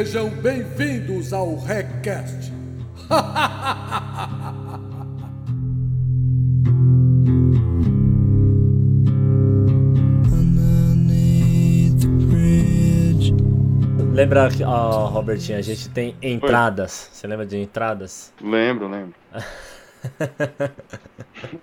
Sejam bem-vindos ao RecCast. Lembra, ó, Robertinho, a gente tem entradas. Você lembra de entradas? Lembro, lembro.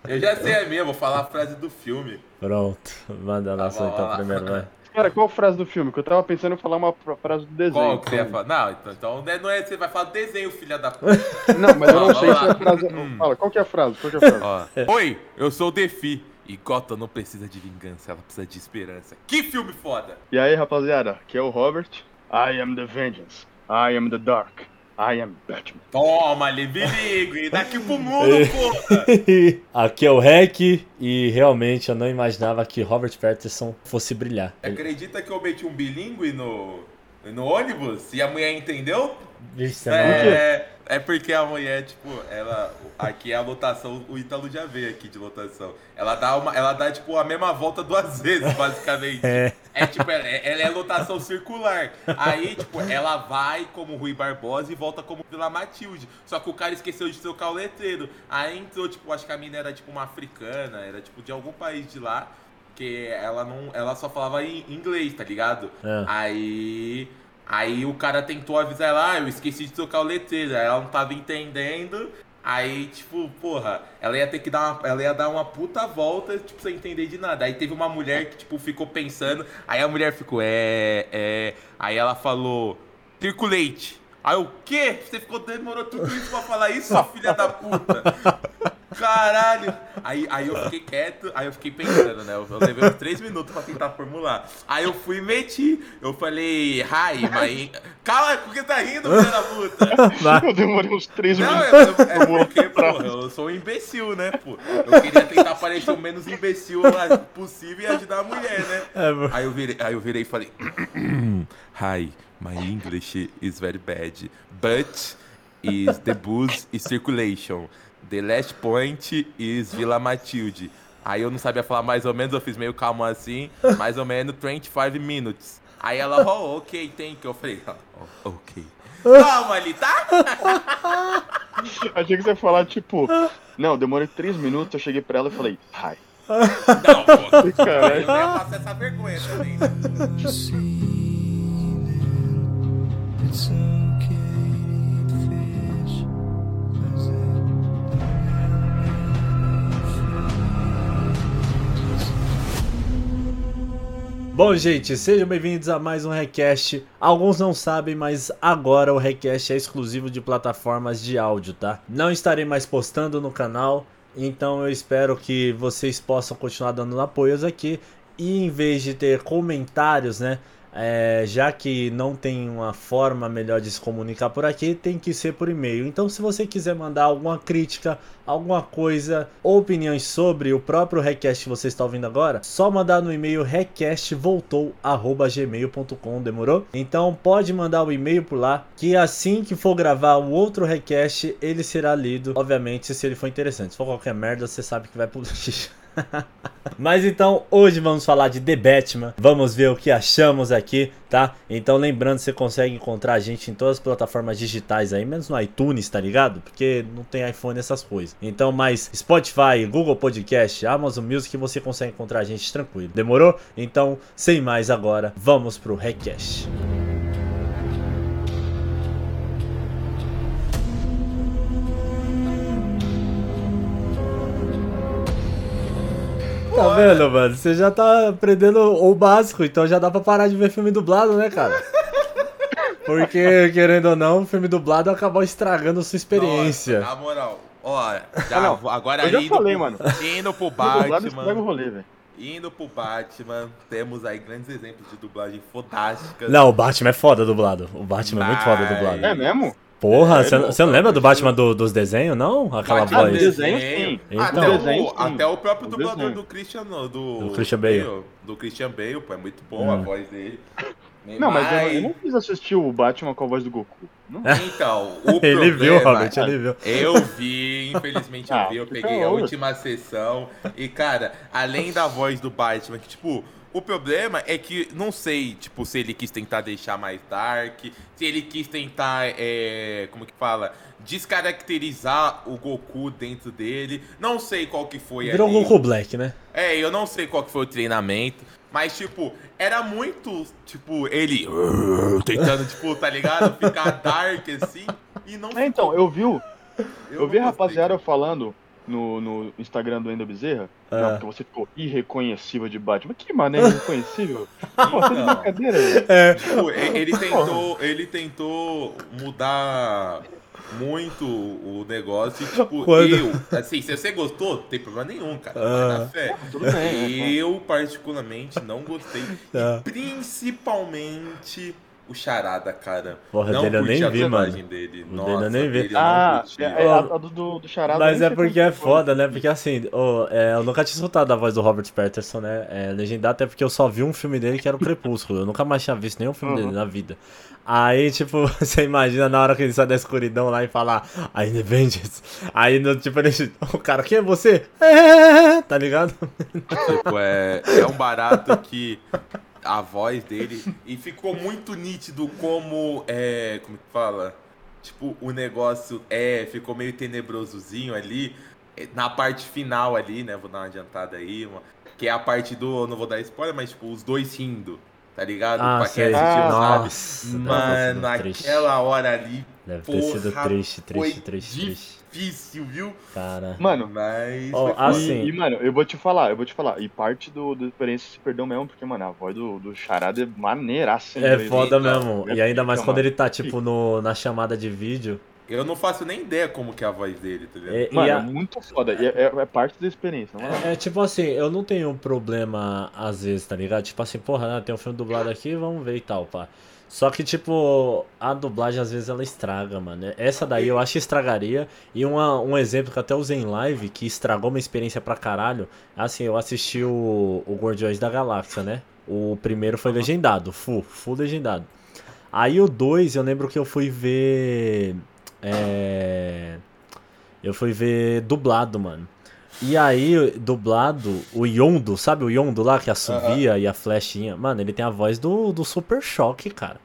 Eu já sei a minha, vou falar a frase do filme. Pronto, manda lá só então primeiro, vai. Cara, qual a frase do filme? Que eu tava pensando em falar uma frase do desenho. Qual que você ia falar? Não, então, então não é, você vai falar do desenho, filha da puta. Não, mas eu não sei se é a frase. Fala, qual que é a frase? Qual que é a frase? Ó, Oi, eu sou o Defi. E Gotham não precisa de vingança, ela precisa de esperança. Que filme foda! E aí, rapaziada, aqui é o Robert. I am the vengeance. I am the dark. I am Batman. Toma, ali, bilíngue, daqui pro mundo, porra! Aqui é o Rec e realmente eu não imaginava que Robert Pattinson fosse brilhar. Acredita que eu meti um bilíngue no, no ônibus e a mulher entendeu? Vixe, É, é porque a mulher, tipo, ela. Aqui é a lotação, o Ítalo já veio aqui de lotação. Ela dá, uma, ela dá tipo, a mesma volta duas vezes, basicamente. É. É tipo, ela, ela é lotação circular. Aí, tipo, ela vai como Rui Barbosa e volta como Vila Matilde. Só que o cara esqueceu de trocar o letreiro. Aí entrou, tipo, acho que a mina era tipo uma africana, era tipo de algum país de lá. Que ela não. Ela só falava em inglês, tá ligado? É. Aí. Aí o cara tentou avisar ela, ah, eu esqueci de trocar o letreiro. Aí ela não tava entendendo. Aí, tipo, porra, ela ia ter que dar uma, ela ia dar uma puta volta, tipo, sem entender de nada. Aí teve uma mulher que, tipo, ficou pensando. Aí a mulher ficou, é, é. Aí ela falou, circulate. Aí o quê? Você ficou demorou tudo isso pra falar isso, sua filha da puta? Caralho! Aí, aí eu fiquei quieto, aí eu fiquei pensando, né? Eu, eu levei uns três minutos pra tentar formular. Aí eu fui e meti. Eu falei, hi, mas. Cala, por que tá rindo, filha da puta? Eu demorei uns três Não, minutos. é, é porque, porra, eu sou um imbecil, né, pô? Eu queria tentar parecer o menos imbecil possível e ajudar a mulher, né? É. Aí eu virei, aí eu virei e falei, Hi, my English is very bad, but is the booze is circulation. The last point is Vila Matilde. Aí eu não sabia falar mais ou menos, eu fiz meio calmo assim, mais ou menos 25 minutes. Aí ela, oh, ok, thank you. Eu falei, oh, ok. Calma ali, tá? Achei que você ia falar, tipo, não, demorei três minutos, eu cheguei pra ela e falei, hi. Não, pô. Eu ia passar essa vergonha também. Bom, gente, sejam bem-vindos a mais um Recast. Alguns não sabem, mas agora o Recast é exclusivo de plataformas de áudio, tá? Não estarei mais postando no canal, então eu espero que vocês possam continuar dando apoios aqui. E em vez de ter comentários, né? É, já que não tem uma forma melhor de se comunicar por aqui, tem que ser por e-mail. Então, se você quiser mandar alguma crítica, alguma coisa, opiniões sobre o próprio Recast que você está ouvindo agora, só mandar no e-mail recastvoltou@gmail.com, demorou? Então, pode mandar o e-mail por lá, que assim que for gravar o outro Recast, ele será lido, obviamente, se ele for interessante. Se for qualquer merda, você sabe que vai pro. Mas então, hoje vamos falar de The Batman. Vamos ver o que achamos aqui, tá? Então, lembrando, você consegue encontrar a gente em todas as plataformas digitais aí, menos no iTunes, tá ligado? Porque não tem iPhone essas coisas. Então, mais Spotify, Google Podcast, Amazon Music, você consegue encontrar a gente tranquilo. Demorou? Então, sem mais agora, vamos pro Recast. Tá vendo, mano? Você já tá aprendendo o básico, então já dá pra parar de ver filme dublado, né, cara? Porque, querendo ou não, o filme dublado acabou estragando sua experiência. Nossa, na moral, ó, já, Ah, não. agora Eu já indo falei, pro, mano. Indo pro estraga o Batman. rolê, velho. Indo pro Batman, temos aí grandes exemplos de dublagem fantásticas. Não, o Batman é foda dublado. O Batman é muito foda Mas- dublado. É mesmo? Porra, É, você pô, você não lembra do Batman- do- dos desenhos, não? Aquela Batman voz. desenho, sim. Então. Até, o, Desenho, sim. até o próprio O dublador desenho. do Christian, do, Do Christian Bale. Do Christian Bale, pô, é muito bom a Hum. voz dele. Não, mas eu, eu não quis assistir o Batman com a voz do Goku. Não. Então, o Ele viu, Robert, ele viu. Eu vi, infelizmente eu Ah, vi, eu peguei a última sessão. E, cara, além da voz do Batman, que, tipo, o problema é que não sei, tipo, se ele quis tentar deixar mais dark, se ele quis tentar, é, como que fala, descaracterizar o Goku dentro dele. Não sei qual que foi Virou ali. Goku Black, né? É, eu não sei qual que foi o treinamento, mas, tipo, era muito, tipo, ele tentando, tipo, tá ligado? Ficar dark, assim, e não É, então, eu vi, o- eu vi a rapaziada falando no, no Instagram do Endo Bezerra, Ah. não, porque você ficou irreconhecível de Batman. Que mané irreconhecível? Pô, tá de brincadeira, velho. É. Tipo, ele tentou, ele tentou mudar muito o negócio e, tipo, Quando- eu, assim, se você gostou, não tem problema nenhum, cara. Ah. Vai na fé. Tudo bem, é, Eu, particularmente, não gostei. E principalmente o Charada, cara. Porra, não dele eu nem a vi, mano. dele. O Nossa, dele eu nem vi. dele Ah, é, é a, a do, do, do Charada. Mas é porque é foda, né? Porque assim, ô, é, eu nunca tinha escutado a voz do Robert Patterson, né? É, legendado até porque eu só vi um filme dele que era o Crepúsculo. Eu nunca mais tinha visto nenhum filme dele Uhum. na vida. Aí, tipo, você imagina na hora que ele sai da escuridão lá e fala I the Vengeance. Aí, no, tipo, ele, o cara, quem é você? É, tá ligado? Tipo, é, é um barato que a voz dele. E ficou muito nítido como. É, como que fala? Tipo, o negócio é. Ficou meio tenebrosozinho ali. é, Na parte final ali, né? Vou dar uma adiantada aí. Uma, que é a parte do. Não vou dar spoiler, mas tipo, os dois rindo. Tá ligado? Ah, pra quem assistiu, Ah, sabe? Nossa, Mano, sido triste. hora ali. Deve ter sido porra, triste, triste, triste, triste. Difícil, viu? Cara. Mano, Mas. Ó, foi foda. assim- E, e, mano, eu vou te falar, eu vou te falar. E parte do, da experiência se perdeu mesmo, porque, mano, a voz do, do Charada é maneiraça. É foda mesmo. é E ainda mais quando mano. ele tá, tipo, no, na chamada de vídeo. Eu não faço nem ideia como que é a voz dele, tá ligado? É, Mano, e é a- muito foda. E é, é- é parte da experiência, não é? É, tipo assim, eu não tenho problema às vezes, tá ligado? Tipo assim, porra, né, tem um filme dublado aqui, vamos ver e tal, pá. Só que, tipo, a dublagem às vezes ela estraga, mano. Essa daí eu acho que estragaria. E uma, um exemplo que eu até usei em live, que estragou uma experiência pra caralho. Assim, eu assisti o, o Guardiões da Galáxia, né? O primeiro foi legendado, full, full legendado. Aí o 2, eu lembro que eu fui ver. É. Eu fui ver dublado, mano. E aí, dublado, o Yondo, sabe o Yondo lá que assovia e a flechinha? Mano, ele tem a voz do, do Super Choque, cara.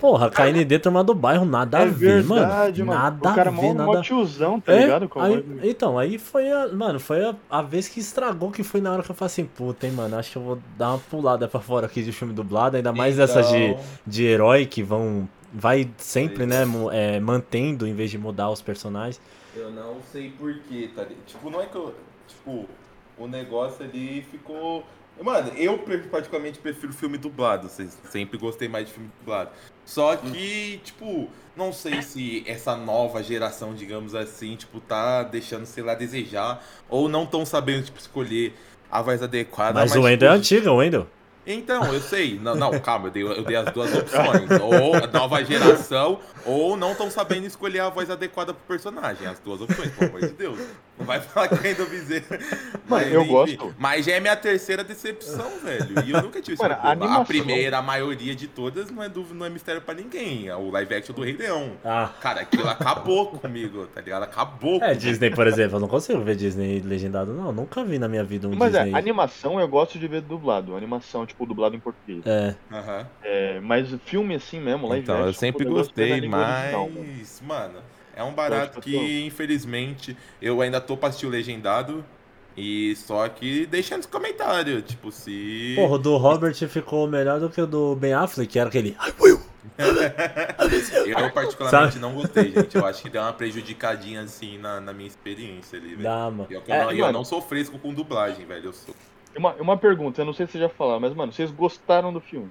Porra, KND turma do bairro, nada a ver, mano. Nada É o cara a mó, ver, mó nada tiozão, tá é, ligado? Aí- voz- então, aí foi a. Mano, foi a, a vez que estragou que foi na hora que eu falei assim, puta, hein, mano, acho que eu vou dar uma pulada pra fora aqui de filme dublado, ainda mais dessas de, Então, de herói que vão. Vai sempre, né, mo- é, mantendo em vez de mudar os personagens. Eu não sei porquê, tá ligado? Tipo, não é que eu. Tipo, o negócio ali ficou. Mano, eu particularmente prefiro filme dublado. se- Sempre gostei mais de filme dublado. Só que, tipo, não sei se essa nova geração, digamos assim, tipo, tá deixando, sei lá, desejar. Ou não tão sabendo, tipo, escolher a voz adequada. Mas o Wendel é tipo, antigo, o Wendel. Então, eu sei. Não, não calma, eu dei, eu dei as duas opções. Ou a nova geração, ou não estão sabendo escolher a voz adequada pro personagem. As duas opções, pelo amor de Deus. Não vai falar que ainda Bezerra. Mas, eu gosto. Mas já é minha terceira decepção, velho. E eu nunca tive esse Mano, a problema. A, primeira, a maioria de todas, não é dúvida, não é mistério pra ninguém. É o live action do Rei Leão. Ah. Cara, aquilo acabou comigo, tá ligado? Acabou É, comigo. Disney, por exemplo, eu não consigo ver Disney legendado, não. Nunca vi na minha vida um Mas é, Disney. animação eu gosto de ver dublado. Animação, tipo, dublado em português. É. É, mas filme assim mesmo, live Então, eu action, sempre eu gosto de ver original, mano. mas, mano, é um barato que, tô. infelizmente, eu ainda tô pra assistir o Legendado. E só que deixa nos comentários, tipo, se. Porra, o do Robert ficou melhor do que o do Ben Affleck, que era aquele. I will! Eu particularmente não gostei, gente. Eu acho que deu uma prejudicadinha assim na, na minha experiência ali, velho. Dá, mano. E eu, É, não, eu mano. não sou fresco com dublagem, velho. Eu sou. Uma, uma pergunta, eu não sei se você já falou, mas, mano, vocês gostaram do filme?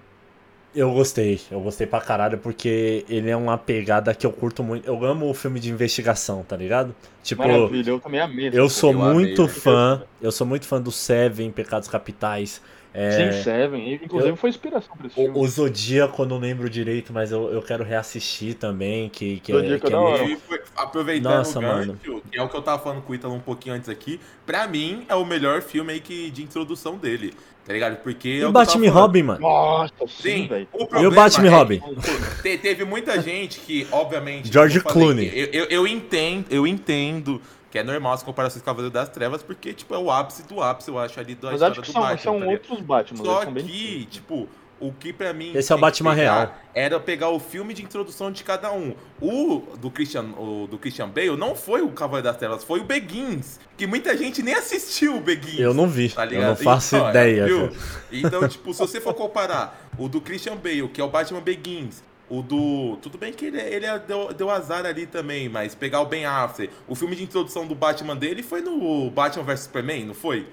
Eu gostei, eu gostei pra caralho, porque ele é uma pegada que eu curto muito. Eu amo o filme de investigação, tá ligado? Tipo, Maravilha, eu também amei. eu sou eu amei, muito velho. fã, eu sou muito fã do Seven, Pecados Capitais. É, Sim, Seven. Inclusive foi inspiração pra esse filme. o, o Zodíaco eu não lembro direito, mas eu, eu quero reassistir também, que, que, é, Zodíaco que é da hora. muito- E foi- aproveitando Nossa, o mano. gancho, que é o que eu tava falando com o Ítalo um pouquinho antes aqui, pra mim é o melhor filme aí que, de introdução dele, tá ligado? Porque. é E o que eu Batman. Robin, mano. Nossa, sim, velho. o E o problema Batman é Robin? que te- teve muita gente que, obviamente. George eu Clooney. Eu, eu, eu entendo, eu entendo Que é normal as comparações com o Cavaleiro das Trevas, porque, tipo, é o ápice do ápice, eu acho, ali da Mas história acho que do são, Batman. são tá outros Batman. Só bem que, diferentes. tipo, o que pra mim. Esse é o Batman real. Era pegar o filme de introdução de cada um. O do Christian, o do Christian Bale não foi o Cavaleiro das Trevas, foi o Begins. Que muita gente nem assistiu o Begins. Eu não vi, Tá eu não faço Então, ideia. viu? Então, tipo, se você for comparar o do Christian Bale, que é o Batman Begins, o do. Tudo bem que ele, ele é- deu, deu azar ali também, mas pegar o Ben Affleck, o filme de introdução do Batman dele foi no Batman vs Superman, não foi?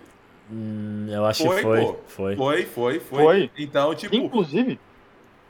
Hum, eu acho Foi, que foi. pô. Foi. Foi, foi, foi. Foi. Então, tipo. Inclusive,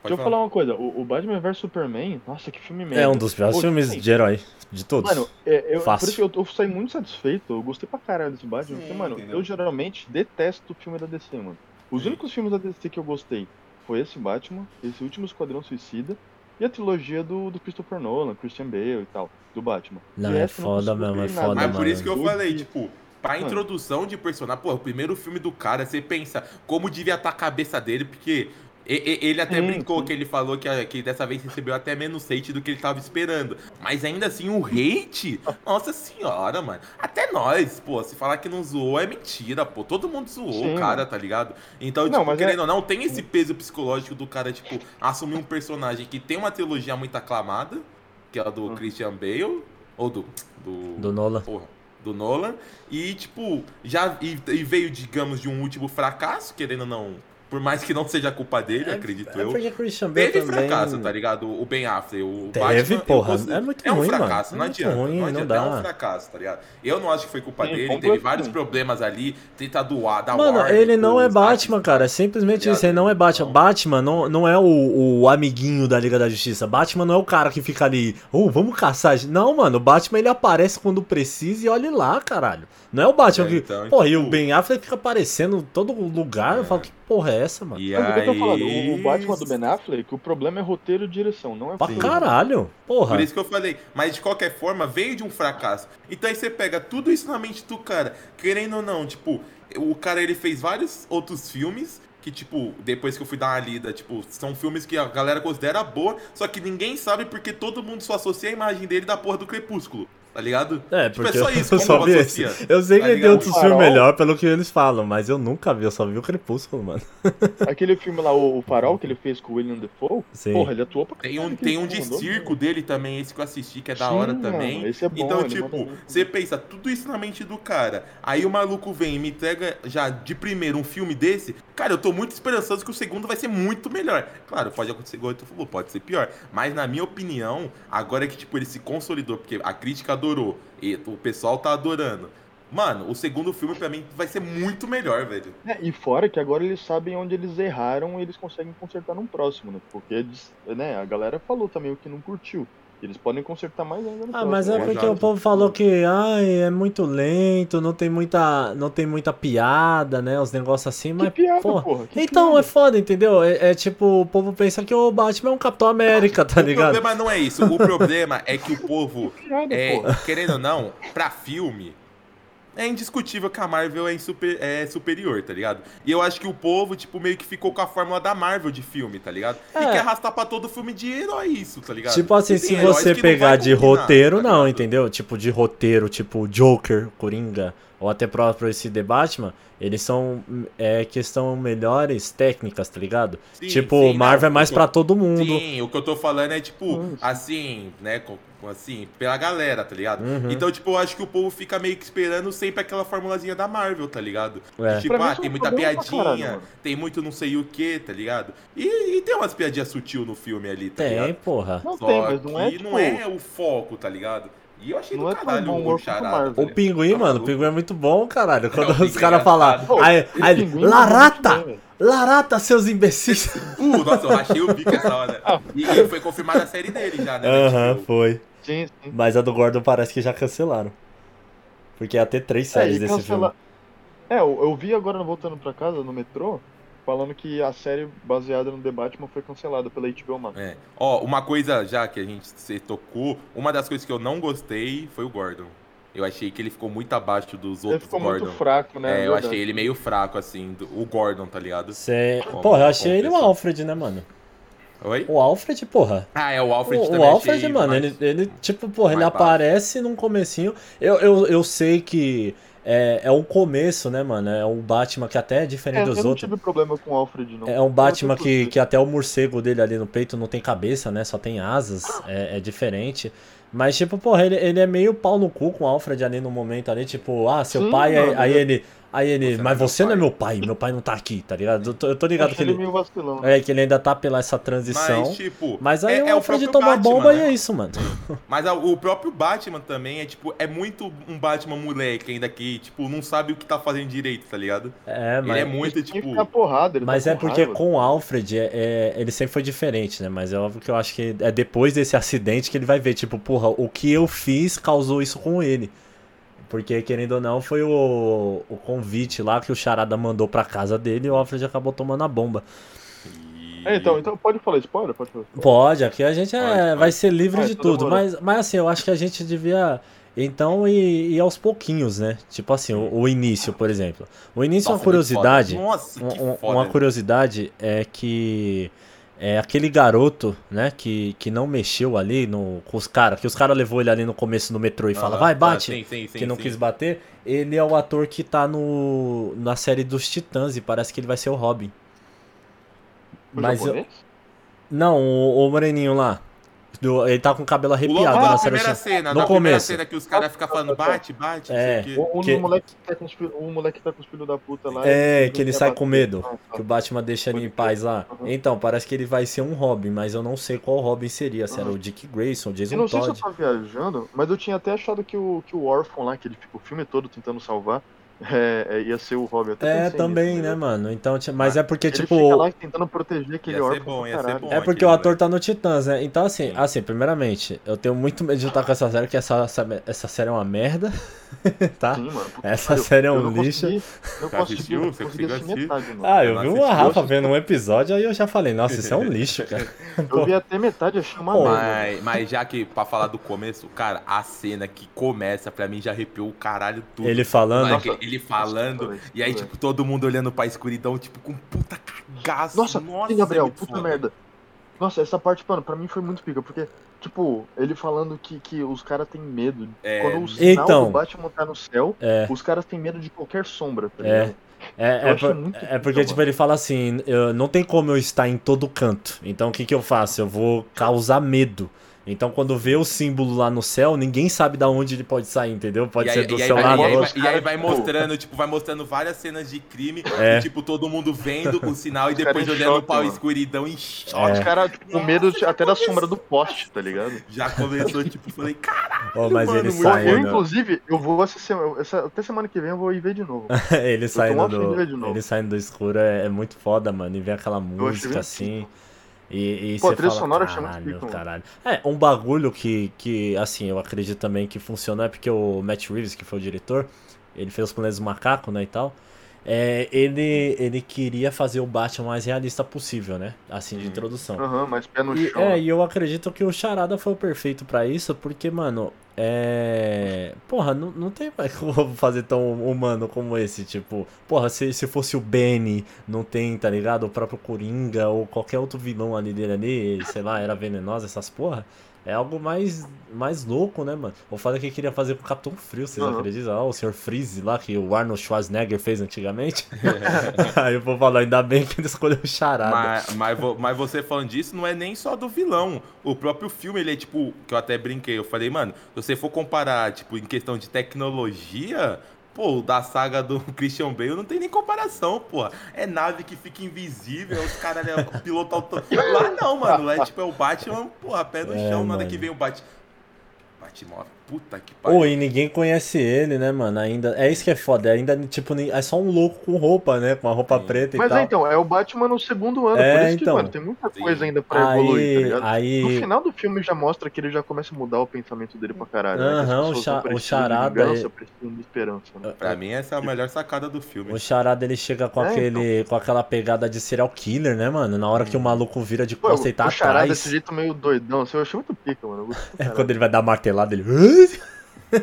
pode deixa eu falar uma coisa. O, o Batman vs Superman, nossa, que filme merda. É um dos piores filmes assim, de herói de todos. Mano, é, eu, por Fácil. isso que eu, eu saí muito satisfeito. Eu gostei pra caralho desse Batman. Sim, porque, mano, entendeu? eu geralmente detesto o filme da DC, mano. Os Sim. únicos filmes da DC que eu gostei foi esse Batman, esse último Esquadrão Suicida e a trilogia do, do Christopher Nolan, Christian Bale e tal, do Batman. Não, De é foda mesmo, é foda, Mas por mano. isso que eu falei, tipo, pra Mano. introdução de personagem, pô, o primeiro filme do cara, você pensa como devia estar a cabeça dele, porque e- e- ele até Sim, brincou sim. que ele falou que, que dessa vez recebeu até menos hate do que ele tava esperando. Mas ainda assim, o hate, nossa senhora, mano. Até nós, pô, se falar que não zoou é mentira, pô. Todo mundo zoou Sim, o cara, tá ligado? Então, Não, tipo, mas querendo é- ou não, tem esse peso psicológico do cara, tipo, assumir um personagem que tem uma trilogia muito aclamada, que é a do Hum. Christian Bale, ou do. do Do Nolan. porra, do Nolan. E, tipo, já e, e veio, digamos, de um último fracasso, querendo ou não. Por mais que não seja culpa dele, acredito é eu. porque Christian Bale Teve também... fracasso, tá ligado? O Ben Affleck, o Teve, Batman, porra. consigo- É muito é um ruim, mano. fracasso, É não muito adianta. ruim, não não adianta, é dá. um fracasso, tá ligado? Eu não acho que foi culpa Sim, dele, teve vários problemas ali, tenta doar, dar Mano, Warner, ele não é Batman, cara. É simplesmente Tá isso. Ele não é Batman. Então- Batman não, não é o, o amiguinho da Liga da Justiça. Batman não é o cara que fica ali, oh, vamos caçar. Não, mano. O Batman ele aparece quando precisa e olhe lá, caralho. Não é o Batman É, que. então, porra, e o tipo- Ben Affleck fica aparecendo em todo lugar. Eu falo, que porra é essa, mano? E Mas o que eu tô falando, aí... o, o Batman do Ben Affleck, o problema é roteiro e direção, não é Pra filme. caralho. Porra. Por isso que eu falei. Mas de qualquer forma, veio de um fracasso. Então aí você pega tudo isso na mente do cara. Querendo ou não, tipo, o cara ele fez vários outros filmes. Que, tipo, depois que eu fui dar uma lida, tipo, são filmes que a galera considera boa, só que ninguém sabe porque todo mundo só associa a imagem dele da porra do Crepúsculo, tá ligado? É, Tipo, porque é só isso, eu só eu vi esse. Eu sei Tá que ele tem outros filmes melhor pelo que eles falam, mas eu nunca vi, eu só vi o Crepúsculo, mano. Aquele filme lá, o, Farol, que ele fez com o William Defoe, Sim. porra, ele atuou pra Tem caralho um, tem um de mandou circo bem. dele também, esse que eu assisti, que é da Sim, hora mano, também. esse é bom, então, tipo, você pensa, tudo isso na mente do cara. Aí o maluco vem e me entrega já de primeiro um filme desse. Cara, eu tô muito esperançoso que o segundo vai ser muito melhor. Claro, pode acontecer igual tu falou, pode ser pior. Mas na minha opinião, agora que tipo ele se consolidou, porque a crítica adorou e o pessoal tá adorando. Mano, o segundo filme pra mim vai ser muito melhor, velho. É, e fora que agora eles sabem onde eles erraram e eles conseguem consertar no próximo, né? Porque né, a galera falou também o que não curtiu. Eles podem consertar mais ainda no Ah, mas é porque o povo falou que ai, é muito lento, não tem muita, não tem muita piada, né? Os negócios assim, Que mas piada, porra. porra. que Então, piada. é foda, entendeu? É, é tipo, o povo pensa que o Batman é um Capitão América, tá o ligado? problema não é isso. O problema é que o povo Que piada, É, querendo ou não, pra filme, é indiscutível que a Marvel é, super- é superior, tá ligado? E eu acho que o povo, tipo, meio que ficou com a fórmula da Marvel de filme, tá ligado? E É. quer arrastar pra todo filme de herói isso, tá ligado? Tipo assim, E se você pegar de combinar, roteiro, tá não, entendeu? Tipo, de roteiro, tipo Joker, Coringa, ou até próprio esse The Batman, eles são é, questão melhores técnicas, tá ligado? Sim, tipo, sim, Marvel não, é mais eu- todo mundo. Sim, o que eu tô falando é, tipo, Hum. assim, né, assim, pela galera, tá ligado? Uhum. Então, tipo, eu acho que o povo fica meio que esperando sempre aquela formulazinha da Marvel, tá ligado? É. De, tipo, Pra ah, é tem um muita piadinha, caralho, tem muito não sei o que, tá ligado? E, e tem umas piadinhas sutil no filme ali, tá Tem, ligado? porra. Não Só tem, mas não é, tipo... não é o foco, tá ligado? E eu achei Não do é caralho bom o charada. O pinguim, Tá mano, o pinguim é muito bom, caralho. Quando o os caras é falam. Aí, aí, é Larata! Larata, seus imbecis! Uh, nossa, eu rachei o bico essa hora. E, e foi confirmada a série dele já, né? Aham, Tipo, foi. Sim, sim. Mas a do Gordon parece que já cancelaram. Porque ia ter três É, séries e desse cancela- filme. É, eu, eu vi agora voltando pra casa, no metrô, falando que a série baseada no The Batman foi cancelada pela HBO Max. É. Ó, uma coisa já que a gente se tocou, uma das coisas que eu não gostei foi o Gordon. Eu achei que ele ficou muito abaixo dos Ele outros ficou Gordon. muito fraco, né? É, eu achei ele meio fraco, assim, do- o Gordon, tá ligado? Cê... Como- Porra, eu achei como ele o. Alfred, né, mano? Oi? O Alfred, porra. Ah, é o Alfred O, o também. Alfred, achei mano, mais- ele, ele, tipo, porra, ele mais baixo. aparece num comecinho. Eu, eu, eu sei que é, é um começo, né, mano? É um Batman que até é É, diferente eu dos não outros. tive problema com o Alfred, não. É um Batman Eu que, que até o morcego dele ali no peito não tem cabeça, né? Só tem asas. É, é diferente. Mas, tipo, porra, ele, ele é meio pau no cu com o Alfred ali no momento ali, tipo, ah, seu Sim, pai. Aí, mano, aí eu- ele. Aí ele. Você não mas é você não é pai." meu pai, meu pai não tá aqui, tá ligado? Eu tô, eu tô ligado que ele ele. meio vacilão. É, que ele ainda tá pela essa transição. Mas, tipo. Mas aí é- o é Alfred próprio toma Batman, bomba né? e é isso, mano. Mas o próprio Batman também é, tipo, é muito um Batman moleque ainda que, tipo, não sabe o que tá fazendo direito, tá ligado? É, Ele mas. é muito, que tipo. porrada, ele Mas tá é com porque raiva. com o Alfred, é, é- ele sempre foi diferente, né? Mas é óbvio que eu acho que é depois desse acidente que ele vai ver, tipo, porra, o que eu fiz causou isso com ele. Porque, querendo ou não, foi o, o convite lá que o Charada mandou pra casa dele e o Alfred acabou tomando a bomba. e- É, então, então pode falar spoiler? Pode falar spoiler. Pode, aqui a gente é- Pode, pode. vai ser livre Ah, de tô tudo. Mas, mas assim, eu acho que a gente devia. Então, ir, ir aos pouquinhos, né? Tipo assim, o, o início, por exemplo. O início, Nossa, uma curiosidade. Nossa, que Um- um- uma curiosidade é que é aquele garoto, né, que, que não mexeu ali no, com os caras, que os caras levou ele ali no começo no metrô e fala, Aham. vai, Ah, bate, sim, sim, sim, que não sim. quis bater, ele é o ator que tá no, na série dos Titãs e parece que ele vai ser o Robin. O Mas eu, não, o, o moreninho lá, do- ele tá com o cabelo O arrepiado na primeira cena, No primeira começo. cena que os caras ficam falando bate, bate, não É. sei o. O, o, que- moleque que tá com os filhos, o moleque que tá com os filhos da puta lá. É, ele que ele sai bater. com medo. Que o Batman deixa ele em paz lá. Uhum. Então, parece que ele vai ser um Robin, mas eu não sei qual Robin seria. Se era Uhum. o Dick Grayson, o Eu Jason não sei se eu Todd. tô viajando, mas eu tinha até achado que o, que o Orphan lá, que ele fica o filme todo tentando salvar, é, é, ia ser o Robin. É, também, nisso, né, mano? Então, mas Ah, é porque, Ele tipo. fica lá tentando proteger aquele Ia ser bom, ia ser bom. É porque aquele o ator moleque. tá no Titãs, né? Então, assim, Sim. assim, primeiramente, eu tenho muito medo de lutar com essa série, que essa, essa, essa série é uma merda, tá? Sim, mano. puta Essa série é um Eu não lixo. consegui- Eu consegui, assistiu? eu Você consegui conseguiu assistir assistir? metade, mano. Ah, eu Eu vi uma. Rafa vendo um episódio, aí eu já falei, nossa, isso é um lixo, cara. Eu vi até metade, achei uma merda. Mas, mas já que, pra falar do começo, cara, a cena que começa, pra mim, já arrepiou o caralho tudo. Ele falando. Nossa, ele falando, nossa, e aí, tipo, todo mundo olhando pra escuridão, tipo, com puta cagaço. Nossa, sim, Gabriel, é muito puta foda. merda. Nossa, essa parte, mano, pra mim foi muito pica, porque, tipo, ele falando que, que os caras têm medo. É, Quando o sinal Então. do Batman tá no céu, É. os caras têm medo de qualquer sombra, tá É. ligado? É, é, por- é porque, tipo, ele fala assim, eu, não tem como eu estar em todo canto. Então, o que que eu faço? Eu vou causar medo. Então, quando vê o símbolo lá no céu, ninguém sabe da onde ele pode sair, entendeu? Pode e ser aí, do e céu vai, lá e aí e aí vai mostrando, tipo, vai mostrando várias cenas de crime, É. e, tipo, todo mundo vendo o sinal e depois olhando pra mano. escuridão em choque. É. Os caras, tipo, com medo de- até da sombra do poste, tá ligado? Já começou, tipo, falei, caralho, Oh, mas mano, ele muito Eu, saindo. eu, inclusive, eu vou assistir, eu- essa, até semana que vem eu vou ir ver de novo. ele saindo de do. ver de novo. Ele saindo do escuro é, é muito foda, mano. E vem aquela música assim. E, e Pô, trilha fala, sonora caralho, pica, mano." caralho. É, um bagulho que, que, assim, eu acredito também que funcionou é porque o Matt Reeves, que foi o diretor, ele fez os planetas do macaco, né, e tal. É, ele, ele queria fazer o Batman mais realista possível, né? Assim, de Uhum. introdução. Aham, mas pé no E, chão. é, e eu acredito que o Charada foi o perfeito pra isso, porque, mano, é. Porra, não, não tem mais como fazer tão humano como esse. Tipo, porra, se, se fosse o Benny, não tem, tá ligado? O próprio Coringa ou qualquer outro vilão ali dele ali, sei lá, era venenosa, essas porra. É algo mais, mais louco, né, mano? O foda é que queria fazer com o Capitão Frio, vocês Uhum. acreditam? Ah, o Sr. Freeze lá, que o Arnold Schwarzenegger fez antigamente. Aí eu vou falar, ainda bem que ele escolheu o Charada. Mas, mas, mas você falando disso, não é nem só do vilão. O próprio filme, ele é tipo, que eu até brinquei, eu falei, mano, se você for comparar, tipo, em questão de tecnologia, pô, o da saga do Christian Bale não tem nem comparação, pô. É nave que fica invisível, os caras, né, o piloto auto... Lá não, mano, é tipo, é o Batman, porra, pé no É, chão, nada mano. que vem o Batman. Batmóvel, puta que pariu. Pô, e ninguém conhece ele, né, mano? Ainda. É isso que é foda. Ainda, tipo, nem- é só um louco com roupa, né? Com a roupa Sim. preta e Mas tal. é, então, é o Batman no segundo ano, É, por isso que, então. mano, tem muita Sim. coisa ainda pra evoluir, tá Aí, ligado? No aí. final do filme já mostra que ele já começa a mudar o pensamento dele pra caralho. né? Que Aham, o pessoas cha- o charada vingança, é- de esperança, né? Pra mim, essa é a melhor sacada do filme. O Charada ele chega com É, aquele. com aquela pegada de serial killer, né, mano? Na hora que o maluco vira de Pô, costa e tá o charada atrás. desse jeito meio doidão, assim, eu achei muito pica, mano. É quando ele vai dar martelada, ele.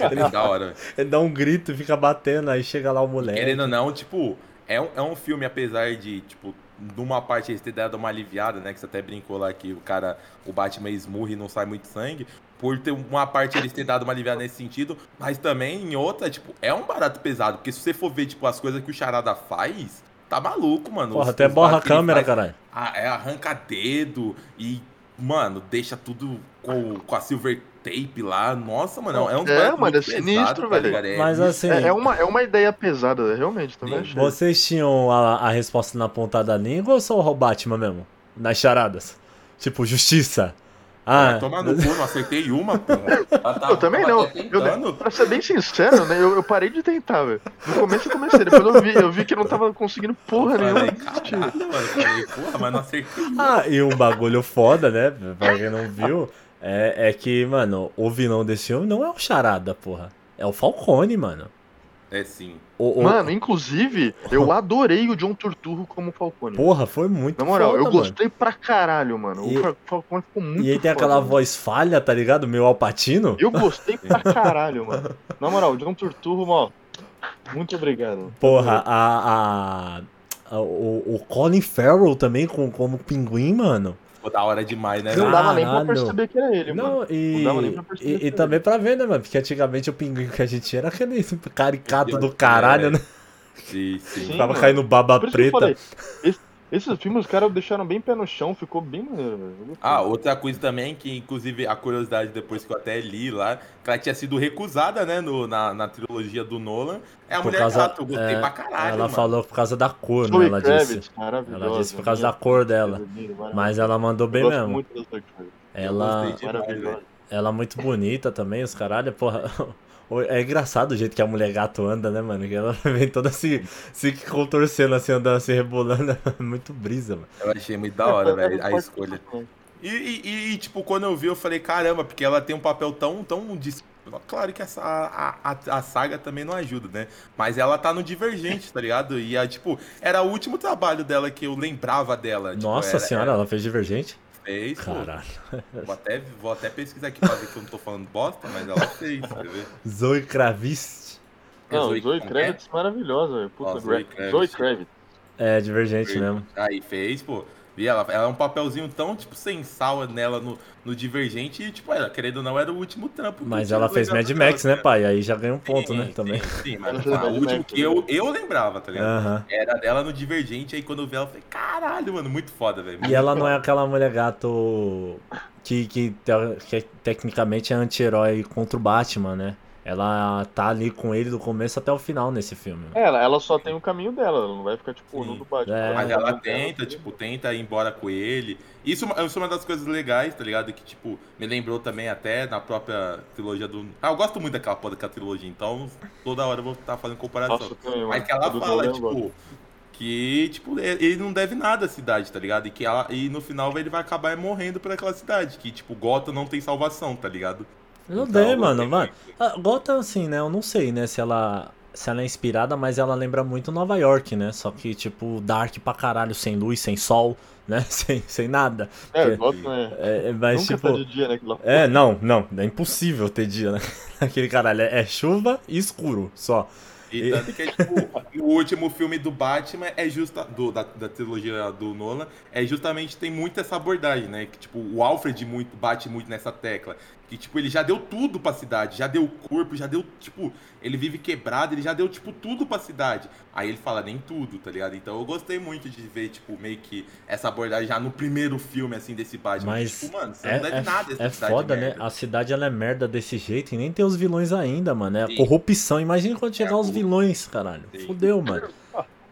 É da hora, ele dá um grito e fica batendo, aí chega lá o moleque. Querendo ou não, tipo, é um, é um filme, apesar de, tipo, numa parte eles terem dado uma aliviada, né? Que você até brincou lá que o cara, o Batman esmurra e não sai muito sangue. Por ter uma parte eles terem dado uma aliviada nesse sentido, mas também em outra, tipo, é um barato pesado. Porque se você for ver, tipo, as coisas que o Charada faz, tá maluco, mano. Porra, Os- até os borra a ele câmera, caralho. ah, é arranca dedo e, mano, deixa tudo com, com a silver tape lá. Nossa, mano, é um É, mano, é sinistro, tá velho. É Mas assim, É, é uma, é uma ideia pesada, realmente, também achei. vocês tinham a, a resposta na ponta da língua ou só o Batman mesmo? Nas charadas? Tipo, justiça. Ah, Vai tomar no cu, não acertei uma, porra. Tava- Eu também não. Eu, pra ser bem sincero, né? Eu, eu parei de tentar, velho. No começo eu comecei, depois eu vi, eu vi que eu não tava conseguindo porra nenhuma. Falei, caralho, mano. Falei, porra, mas não acertei uma. Ah, e um bagulho foda, né? Pra quem não viu, é, é que, mano, o vilão desse filme não é o Charada, porra. É o Falcone, mano. É sim. O, o- Mano, inclusive, eu adorei o John Turturro como Falcone. porra, foi muito Na moral, foda, eu mano. gostei pra caralho, mano. E- O Fa- Falcone ficou muito E aí tem foda, aquela mano. voz falha, tá ligado? Meu Alpatino. Eu gostei pra caralho, mano. Na moral, o John Turturro, ó. Muito obrigado. Porra, a, a, o, o Colin Farrell também com, como pinguim, mano. Ficou da hora demais, né? Não dava nem pra perceber que era ele, mano. Não, e, Não dava nem pra perceber e, que e também pra ver, né, mano? Porque antigamente o pinguim que a gente tinha era aquele caricato do caralho, é. né? Sim, sim. Sim, Tava mano. caindo baba Por isso que eu preta. falei, esse- esses filmes os caras deixaram bem pé no chão, ficou bem maneiro, velho. Ah, outra coisa também, que inclusive a curiosidade depois que eu até li lá, que ela tinha sido recusada, né, no, na, na trilogia do Nolan, é a Por Mulher causa- Gato. Eu gostei é, pra caralho, Ela mano. falou por causa da cor, né? Ela Kravitz, disse. Ela disse por causa da cor dela. Mas ela mandou bem Eu gosto mesmo. muito Zoe Kravitz. Ela, gostei demais, Maravilhosa. ela é muito bonita também, os caralho. Porra. É engraçado o jeito que a mulher gato anda, né, mano? Que ela vem toda se, se contorcendo, assim, andando, se rebolando. Muito brisa, mano. Eu achei muito da hora, velho, a escolha. E, e- e, tipo, quando eu vi, eu falei, caramba, porque ela tem um papel tão, tão Claro que essa, a, a, a saga também não ajuda, né? Mas ela tá no Divergente, tá ligado? E, a, tipo, era o último trabalho dela que eu lembrava dela. tipo, Nossa era- senhora, era- ela fez divergente? Fez, pô. Caralho. Vou até, vou até pesquisar aqui pra ver que eu não tô falando bosta, mas ela fez, quer ver? Zoe Kravitz. Não, Zoe- Zoe Kravitz maravilhosa, velho. Puta, Ó, Zoe Kravitz. Zoe Kravitz. É, divergente mesmo. Aí fez, pô. E ela, ela é um papelzinho tão, tipo, sem sal nela no, no Divergente e, tipo, ela, querendo ou não, era o último trampo. que Mas ela fez Mad dela, Max, né, pai? Aí já ganha um ponto, Sim, né, também. Sim, sim, mas o último Max que eu, eu lembrava, tá ligado? Aham. Era dela no Divergente, aí quando eu vi ela, eu falei, caralho, mano, muito foda, velho. E ela não é aquela mulher gato que, que, te- que tecnicamente é anti-herói contra o Batman, né? Ela tá ali com ele do começo até o final nesse filme. É, Ela, ela só tem o caminho dela, ela não vai ficar, tipo, no do Batman. É. Mas ela caminho dela, tenta, tipo, tenta ir embora com ele. Isso, isso é uma das coisas legais, tá ligado? Que, tipo, me lembrou também até na própria trilogia do. Ah, eu gosto muito daquela porra daquela trilogia, então toda hora eu vou estar fazendo comparação. Nossa, também, mano. Mas que ela fala, tipo, que, tipo, ele não deve nada à cidade, tá ligado? E que ela, e no final ele vai acabar morrendo por aquela cidade. Que, tipo, Gotham não tem salvação, tá ligado? Não Então, tem, eu mano. mano. muito. Ah, Gotham, assim, né? Eu não sei, né? Se ela, se ela é inspirada, mas ela lembra muito Nova York, né? Só que, tipo, dark pra caralho, sem luz, sem sol, né? Sem, sem nada. É, que- Gotham é. É, é, mas, Nunca tipo. tá de dia, né? É, não, não. É impossível ter dia, né? Aquele caralho. É, é chuva e escuro só. E E- tanto que, tipo, o último filme do Batman é justa do, da, da trilogia do Nolan, é justamente, tem muito essa abordagem, né? Que, tipo, o Alfred muito, bate muito nessa tecla. Que, tipo, ele já deu tudo pra cidade, já deu corpo, já deu, tipo, ele vive quebrado, ele já deu, tipo, tudo pra cidade. Aí ele fala, nem tudo, tá ligado? Então eu gostei muito de ver, tipo, meio que essa abordagem já no primeiro filme, assim, desse Batman. Mas tipo, mano, você É, não deve é, nada essa é cidade foda, né? A cidade ela é merda desse jeito e nem tem os vilões ainda, mano. É a Sim. corrupção. Imagina quando chegar É, os o- vilões, caralho. Sim. Fudeu, mano.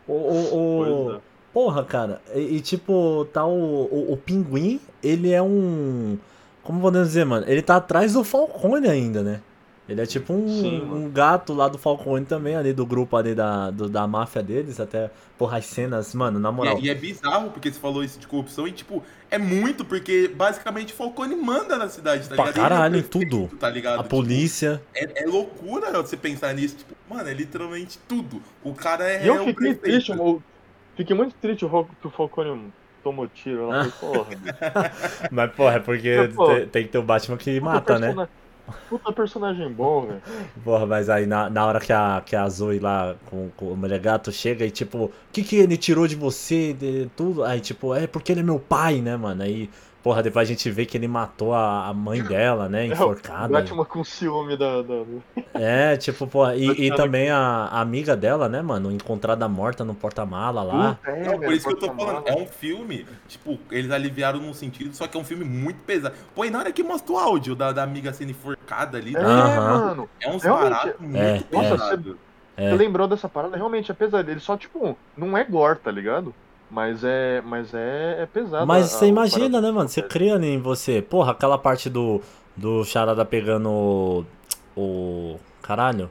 O, o, o- é. Porra, cara. E, e, tipo, tá o, o, o pinguim, ele é um. Como podemos dizer, mano? Ele tá atrás do Falcone ainda, né? Ele é tipo um, Sim, um gato lá do Falcone também, ali do grupo ali da, do- da máfia deles, até, porra, as cenas, mano, na E moral. é, e é bizarro porque você falou isso de corrupção e, tipo, é muito porque basicamente Falcone manda na cidade, tá Pra ligado? É caralho, em prefeito, tudo. Tá ligado? A Tipo, polícia. é, é loucura você pensar nisso. Tipo, mano, é literalmente tudo. O cara é. E eu o fiquei prefeito. triste, eu fiquei muito triste que o Falcone tomou tiro. Ela Ah. foi, porra. Mas, porra, é porque É, pô. te- tem que ter o Batman que mata, né? Puta personagem bom, velho. Porra, mas aí na, na hora que a, que a Zoe lá com, com o mulher gato chega e tipo, o que que ele tirou de você, de tudo? Aí tipo, é porque ele é meu pai, né, mano? Aí, porra, depois a gente vê que ele matou a, a mãe dela, né, É o enforcada. Batman com ciúme da. da... É, tipo, porra, e, e também a, a amiga dela, né, mano, encontrada morta no porta-mala lá. Puta, é, Não, por isso que eu tô falando, é um filme, tipo, eles aliviaram num sentido, só que é um filme muito pesado. Pô, e na hora que mostra o áudio da, da amiga sendo enforcada ali, É, Aham. mano. é uns realmente, baratos muito é, Nossa. É. Você lembrou dessa parada? Realmente é pesado. Ele só, tipo, não é gore, tá ligado? Mas é. Mas é, é pesado. Mas você imagina, né, mano? Você cria em você. Porra, aquela parte do, do Charada pegando o, o. Caralho.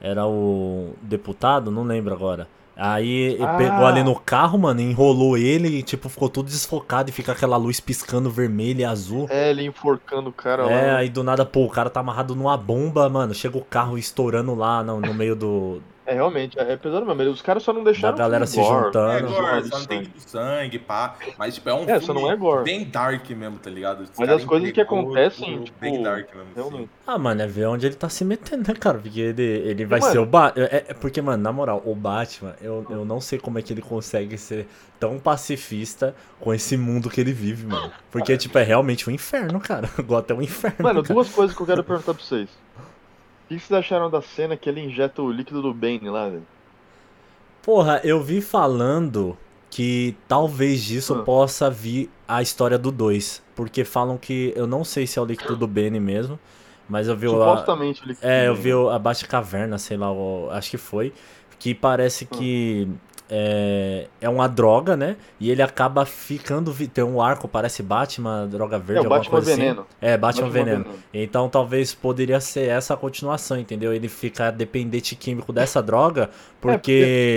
Era o deputado? Não lembro agora. Aí ele Ah. pegou ali no carro, mano, enrolou ele e, tipo, ficou tudo desfocado e fica aquela luz piscando vermelha e azul. É, ele enforcando o cara É, lá. aí do nada, pô, o cara tá amarrado numa bomba, mano. Chega o carro estourando lá no, no meio do. É, realmente, é, é pesado mesmo. Os caras só não deixaram. Da galera se gore, juntando. É gore, só não tem sangue. tipo sangue, pá. Mas, tipo, é um É, só filme não é gore. bem dark mesmo, tá ligado? Os Mas as coisas que acontecem, tudo tipo, Bem dark mesmo. assim. Ah, mano, é ver onde ele tá se metendo, né, cara? Porque ele, ele vai mano- ser o Batman. É, é porque, mano, na moral, o Batman, eu, eu não sei como é que ele consegue ser tão pacifista com esse mundo que ele vive, mano. Porque, tipo, é realmente um inferno, cara. Gotham é um inferno. Mano, cara. duas coisas que eu quero perguntar pra vocês. O que vocês acharam da cena que ele injeta o líquido do Bane lá, velho? Porra, eu vi falando que talvez disso Ah. possa vir a história do 2. Porque falam que. Eu não sei se é o líquido do Benny mesmo. Mas eu vi. Supostamente o líquido É, eu Bane. vi o- a Batcaverna, sei lá, acho que foi. Que parece que é, é uma droga, né? E ele acaba ficando. Tem um arco, parece Batman, droga verde, É alguma Batman coisa Veneno. assim. É, Batman, Batman Veneno. Veneno. Então talvez poderia ser essa a continuação, entendeu? Ele ficar dependente químico dessa droga, porque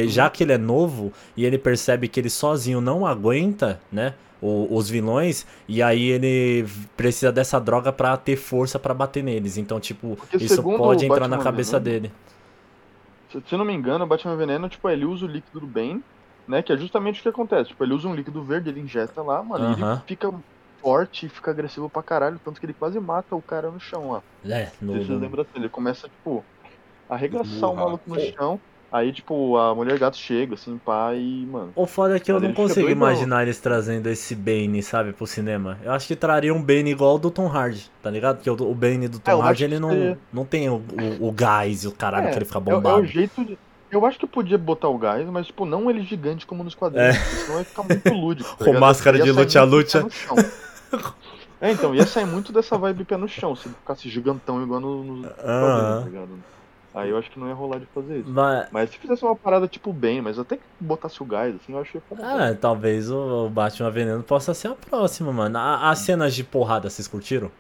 porque- já que ele é novo e ele percebe que ele sozinho não aguenta, né? Os vilões, e aí ele precisa dessa droga pra ter força pra bater neles. Então, tipo, Porque isso pode entrar na cabeça Veneno, dele. Se, se não me engano, o Batman Veneno, tipo, ele usa o líquido do Bane, né? Que é justamente o que acontece. Tipo, ele usa um líquido verde, ele injeta lá, mano, e ele fica forte e fica agressivo pra caralho, tanto que ele quase mata o cara no chão lá. É, no, vocês lembram assim, ele começa, tipo, a arregaçar o maluco no chão. Aí, tipo, a mulher gato chega, assim, pá, e, mano. O foda é que eu não consigo imaginar eles trazendo esse Bane, sabe, pro cinema. Eu acho que traria um Bane igual o do Tom Hardy, tá ligado? Porque o, o Bane do Tom É, Hardy, ele não, seria- não tem o, o, o gás e o caralho que ele fica é, o- é bombado. o jeito de. Eu acho que podia botar o gás, mas, tipo, não ele gigante como nos quadrinhos, porque senão ia ficar muito lúdico. tá Com máscara de no chão. É, então, ia sair muito dessa vibe pé no chão, se ele ficasse gigantão igual no- nos Aham. quadrinhos, tá ligado? Aí eu acho que não ia rolar de fazer isso. Mas, Mas se fizesse uma parada tipo bem, mas até que botasse o gás, assim, eu acho que ia ficar ah, talvez o, Batman Veneno possa ser a próxima, mano. A- As cenas de porrada, vocês curtiram?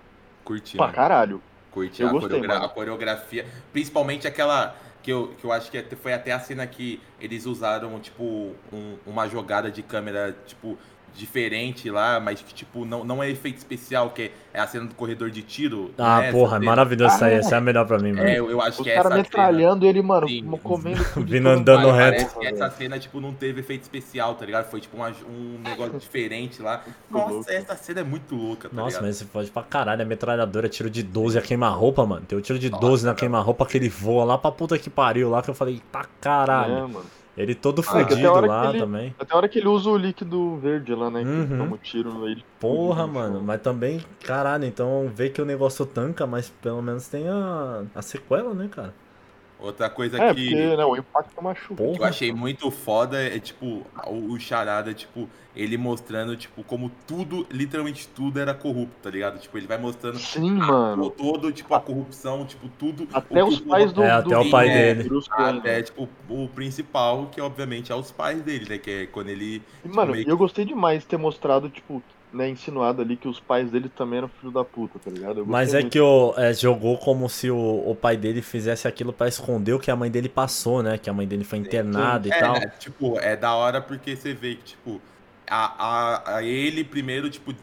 Curti, pra mano. caralho. Curti Eu a, gostei, coreogra- mano. a coreografia. Principalmente aquela. Que eu, que eu acho que até- foi até a cena que eles usaram, tipo, um- uma jogada de câmera, tipo, diferente lá, mas que, tipo, não, não é efeito especial, que é a cena do corredor de tiro. Ah, né? porra, Essa cena. maravilhoso isso aí. Ah, Essa é a melhor pra mim, mano. É, eu, eu acho Os que é caras essa cena. metralhando ele, mano, Sim. comendo. Vindo andando reto. Parece que essa cena, tipo, não teve efeito especial, tá ligado? Foi, tipo, uma- um negócio diferente lá. Nossa, essa cena é muito louca, tá Nossa, ligado? mas você pode pra caralho. A metralhadora, tiro de 12 a queima-roupa, mano. Tem o tiro de Nossa, 12 na cara. queima-roupa que ele voa lá pra puta que pariu lá, que eu falei, tá caralho. É, mano. Ele todo Ah, que a fudido lá que ele- também. Até a hora que ele usa o líquido verde lá, né? Que Uhum. toma um tiro aí. Porra, no mano, mas também, caralho, então vê que o negócio tanca, mas pelo menos tem a, a sequela, né, cara? Outra coisa É, que. porque né, o impacto machuca. Porra. que eu achei muito foda é, tipo, o, o Charada, tipo, ele mostrando, tipo, como tudo, literalmente tudo era corrupto, tá ligado? Tipo, ele vai mostrando Sim, mano. todo, tipo, a corrupção, tipo, tudo. Até os pais do. É, do até o pai é, dele. Até, né? tipo, o principal, que obviamente é os pais dele, né? Que é quando ele. E, Mano, meio eu gostei demais de ter mostrado, tipo, né, insinuado ali que os pais dele também eram filho da puta, tá ligado? Eu Mas é muito. que o, é, jogou como se o, o pai dele fizesse aquilo pra esconder o que a mãe dele passou, né? Que a mãe dele foi internada e é, tal. né, tipo, é da hora porque você vê que, tipo, a, a, a ele primeiro, tipo,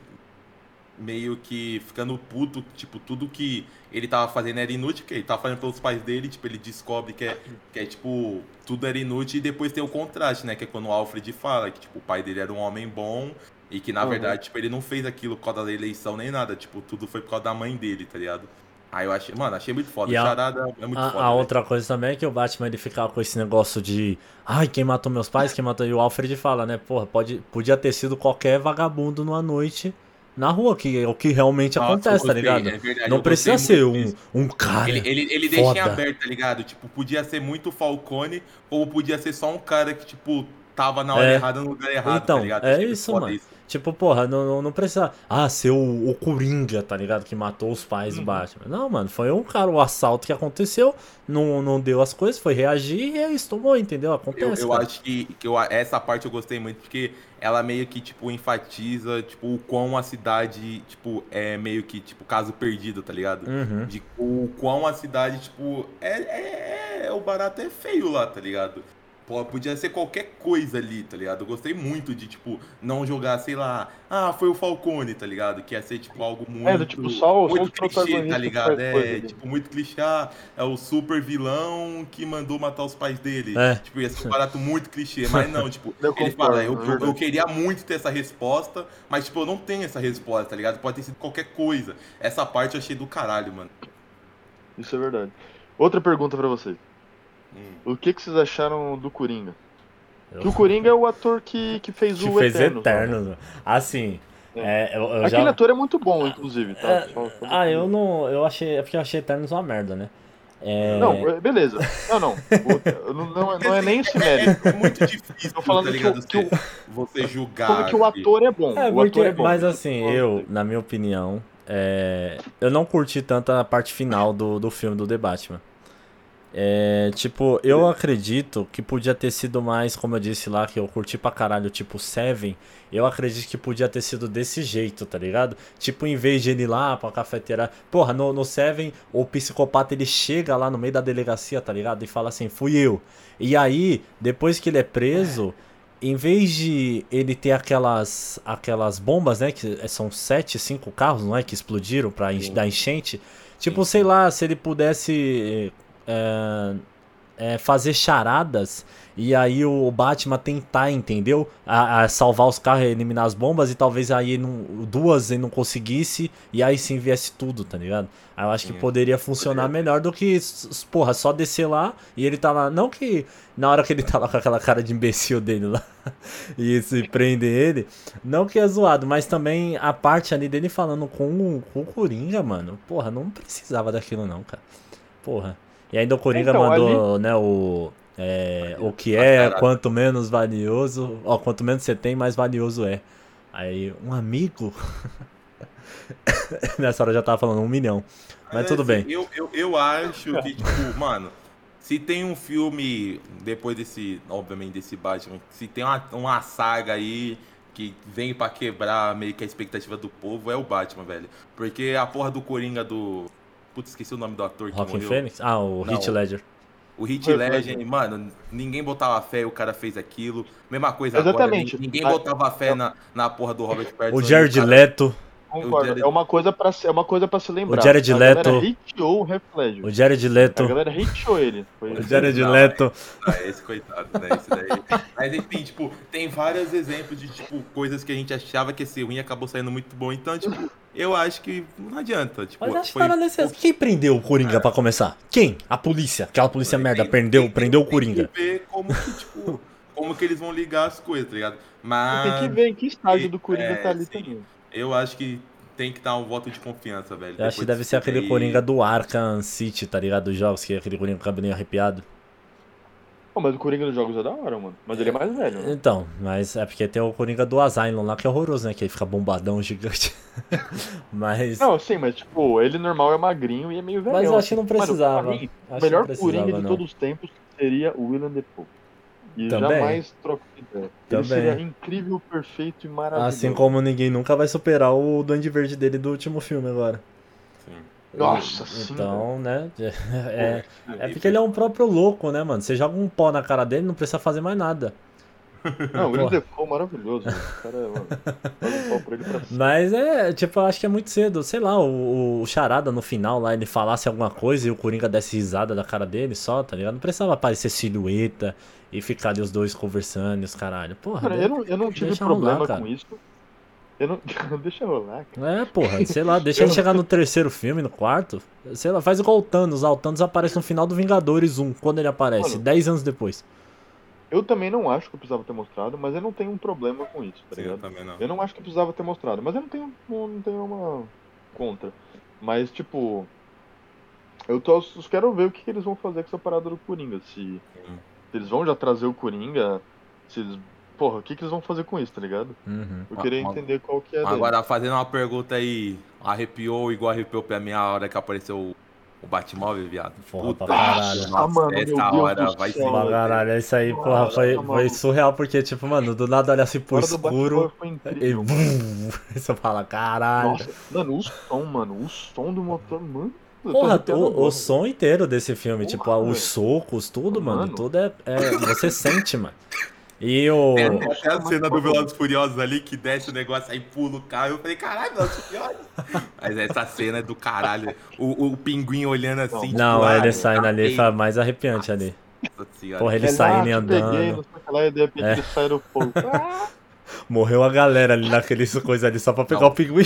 meio que ficando puto, tipo, tudo que ele tava fazendo era inútil, que ele tava fazendo pelos pais dele, tipo, ele descobre que é, que é, tipo, tudo era inútil e depois tem o contraste, né, que é quando o Alfred fala que, tipo, o pai dele era um homem bom e que, na Uhum. verdade, tipo, ele não fez aquilo por causa da eleição nem nada, tipo, tudo foi por causa da mãe dele, tá ligado? Aí eu achei, mano, achei muito foda. E a- Charada é muito A, foda. a velho. outra coisa também é que o Batman ele ficava com esse negócio de ai, quem matou meus pais, quem matou. E o Alfred fala, né? Porra, pode, podia ter sido qualquer vagabundo numa noite na rua, que é o que realmente Nossa, acontece, tá gostei, ligado? é verdade, Não precisa ser um, disso. um cara. Ele, ele, ele deixa em aberto, tá ligado? Tipo, podia ser muito Falcone, ou podia ser só um cara que, tipo, tava na É. hora errada no lugar errado, Então, tá ligado? é isso, mano. Tipo, porra, não, não, não precisa. Ah, ser o, o Coringa, tá ligado? Que matou os pais Uhum. do Batman. Não, mano, foi um cara, o assalto que aconteceu, não, não deu as coisas, foi reagir e é isso, tomou, entendeu? Eu, Acontece. eu cara. acho que, que eu, essa parte eu gostei muito, porque ela meio que, tipo, enfatiza, tipo, o quão a cidade, tipo, é meio que, tipo, caso perdido, tá ligado? Uhum. De o quão a cidade, tipo, é, é, é- o barato é feio lá, tá ligado? Pô, podia ser qualquer coisa ali, tá ligado? Eu gostei muito de, tipo, não jogar, sei lá, ah, foi o Falcone, tá ligado? Que ia ser, tipo, algo muito. É, do tipo, só o- só muito os clichê, tá ligado? coisa É, ali. tipo, muito clichê, ah, é o super vilão que mandou matar os pais dele. É. Tipo, ia ser um barato muito clichê, mas não, tipo, Eu ele concordo, fala, eu, é eu, eu queria muito ter essa resposta, mas, tipo, eu não tenho essa resposta, tá ligado? Pode ter sido qualquer coisa. Essa parte eu achei do caralho, mano. Isso é verdade. Outra pergunta pra vocês. Hum. O que, que vocês acharam do Coringa? Eu- Que o Coringa é o ator que, que fez que o fez Eterno. Eternos. Assim, é, eu, eu Aquele já. ator é muito bom, inclusive, tá? É, Só- só- ah, eu não. Eu achei. É porque eu achei Eternos uma merda, né? É, Não, é, beleza. Não, não. O- não, não, é- não é nem esse mérito. É muito difícil, Tô falando tá que o- que o- Você julgar. Como que o ator é bom. É, o porque, ator é bom. mas assim, eu, na minha opinião, é, eu não curti tanto a parte final do, do filme do The Batman. É, tipo, eu acredito que podia ter sido mais, como eu disse lá, que eu curti pra caralho, tipo, Seven. Eu acredito que podia ter sido desse jeito, tá ligado? Tipo, em vez de ele ir lá pra cafeteira. Porra, no, no Seven, o psicopata ele chega lá no meio da delegacia, tá ligado? E fala assim: fui eu. E aí, depois que ele é preso, em vez de ele ter aquelas aquelas bombas, né? Que são sete, cinco carros, não é? Que explodiram Sim. dar enchente. Tipo, sei lá, se ele pudesse é, é, fazer charadas e aí o Batman tentar, entendeu? A, a salvar os carros, eliminar as bombas e talvez aí não, duas ele não conseguisse e aí sim viesse tudo, tá ligado? Aí eu acho que poderia funcionar melhor do que, porra, só descer lá e ele tá lá. Não que na hora que ele tá lá com aquela cara de imbecil dele lá e se prende ele, não que é zoado, mas também a parte ali dele falando com, com o Coringa, mano. Porra, não precisava daquilo não, cara. Porra. E ainda o Coringa Então, mandou, né, o. é, o que é, caralho. quanto menos valioso. Ó, quanto menos você tem, mais valioso é. Aí, um amigo. Nessa hora eu já tava falando um milhão. Mas tudo assim, bem. Eu, eu, eu acho que, tipo, mano, se tem um filme, depois desse, obviamente, desse Batman, se tem uma, uma saga aí que vem pra quebrar meio que a expectativa do povo, é o Batman, velho. Porque a porra do Coringa do. Putz, esqueci o nome do ator que Rockin' morreu. Fênix? Ah, o. Heath Ledger. O Legend, foi. mano, ninguém botava fé, o cara fez aquilo. Mesma coisa Exatamente. agora, ninguém botava fé na, na porra do Robert Pattinson. O Jared cara- Leto. Concordo. Jared- É uma coisa pra se, é uma coisa pra se lembrar. O Jared a Leto. galera hateou o Heath Ledger. O Jared A Leto. galera hateou ele. Foi O Jared Não, Leto. Ah, esse coitado, né? Esse daí. Mas enfim, tipo, tem vários exemplos de, tipo, coisas que a gente achava que ser ruim acabou saindo muito bom. Então, tipo, eu acho que não adianta. Tipo, Mas acho que foi- era necessário. Quem prendeu o Coringa pra começar? Quem? A polícia. Aquela polícia merda. Tem- Prendeu, tem- prendeu o tem Coringa. que ver como que, tipo, como que eles vão ligar as coisas, tá ligado? Mas Tem que ver em que estágio do Coringa É, tá ali sim. também. Eu acho que tem que dar um voto de confiança, velho. Eu acho que deve ser aquele daí- Coringa do Arkham City, tá ligado? Dos jogos, que é aquele Coringa com o cabelinho arrepiado. Pô, mas o Coringa nos jogos é da hora, mano. Mas ele é mais velho, né? Então, mas é porque tem o Coringa do Asylum lá, que é horroroso, né? Que ele fica bombadão, gigante. mas. Não, sim, mas tipo, ele normal é magrinho e é meio velho. Mas eu acho que não precisava. Mano, mim, Acho melhor não precisava, Coringa de não. todos os tempos seria o William Defoe. E Também. jamais troco de ideia. Ele Também. seria incrível, perfeito e maravilhoso. Assim como ninguém nunca vai superar o Duende Verde dele do último filme agora. Sim. Nossa, sim, Então, né? É, é E- porque ele é um próprio louco, né, mano? Você joga um pó na cara dele, não precisa fazer mais nada. Não, o William. Defoe é maravilhoso. mano. O cara, mano, faz um pau pra ele pra cima. Mas é, tipo, eu acho que é muito cedo. Sei lá, o, o Charada no final lá, ele falasse alguma coisa e o Coringa desse risada da cara dele só, tá ligado? Não precisava aparecer silhueta e ficar ali os dois conversando e os caralho. Porra, Cara, né? eu não, eu não tive Deixa problema rolar, com isso. Eu não. Deixa rolar, cara. É, porra, sei lá, deixa ele chegar no terceiro filme, no quarto. Sei lá, faz igual o Thanos. Ah, o Thanos aparece no final do Vingadores 1, quando ele aparece, Mano. 10 anos depois. Eu também não acho que eu precisava ter mostrado, mas eu não tenho um problema com isso, tá Sim, eu ligado? também não. Eu não acho que precisava ter mostrado, mas eu não tenho, não, não tenho uma contra. Mas, tipo, eu tô, eu quero ver o que, que eles vão fazer com essa parada do Coringa. Se, se eles vão já trazer o Coringa, se eles. Porra, o que, que eles vão fazer com isso, tá ligado? Uhum. Eu queria Ah, entender qual que é dele. Agora, fazendo uma pergunta aí, arrepiou igual arrepiou pra mim a hora que apareceu o, o Batmóvel, viado? Porra, pra caralho. Ah, mano, essa hora vai ser... Pra caralho, isso aí, porra, foi, Nossa, foi surreal, porque, tipo, mano, do nada olha assim pro escuro e bum, você fala, caralho. Nossa, mano, o som, mano, o som do motor, mano. Porra, o, o som inteiro desse filme, Porra, tipo, ah, os socos, tudo, mano, Mano. tudo é, é- Você sente, mano. E o. Tem até a cena do Velozes Furiosos ali, que desce o negócio, aí pula o carro. Eu falei, caralho, Velozes Furiosos. Mas essa cena é do caralho. O, o pinguim olhando assim, tipo, Não, ah, ele saindo ali capei. foi mais arrepiante ali. Nossa senhora. Porra, ele lá, saindo e andando. Peguei, não sei lá, e de repente É. ele sai do fogo. Morreu a galera ali naquele coisa ali só pra pegar Não. o pinguim.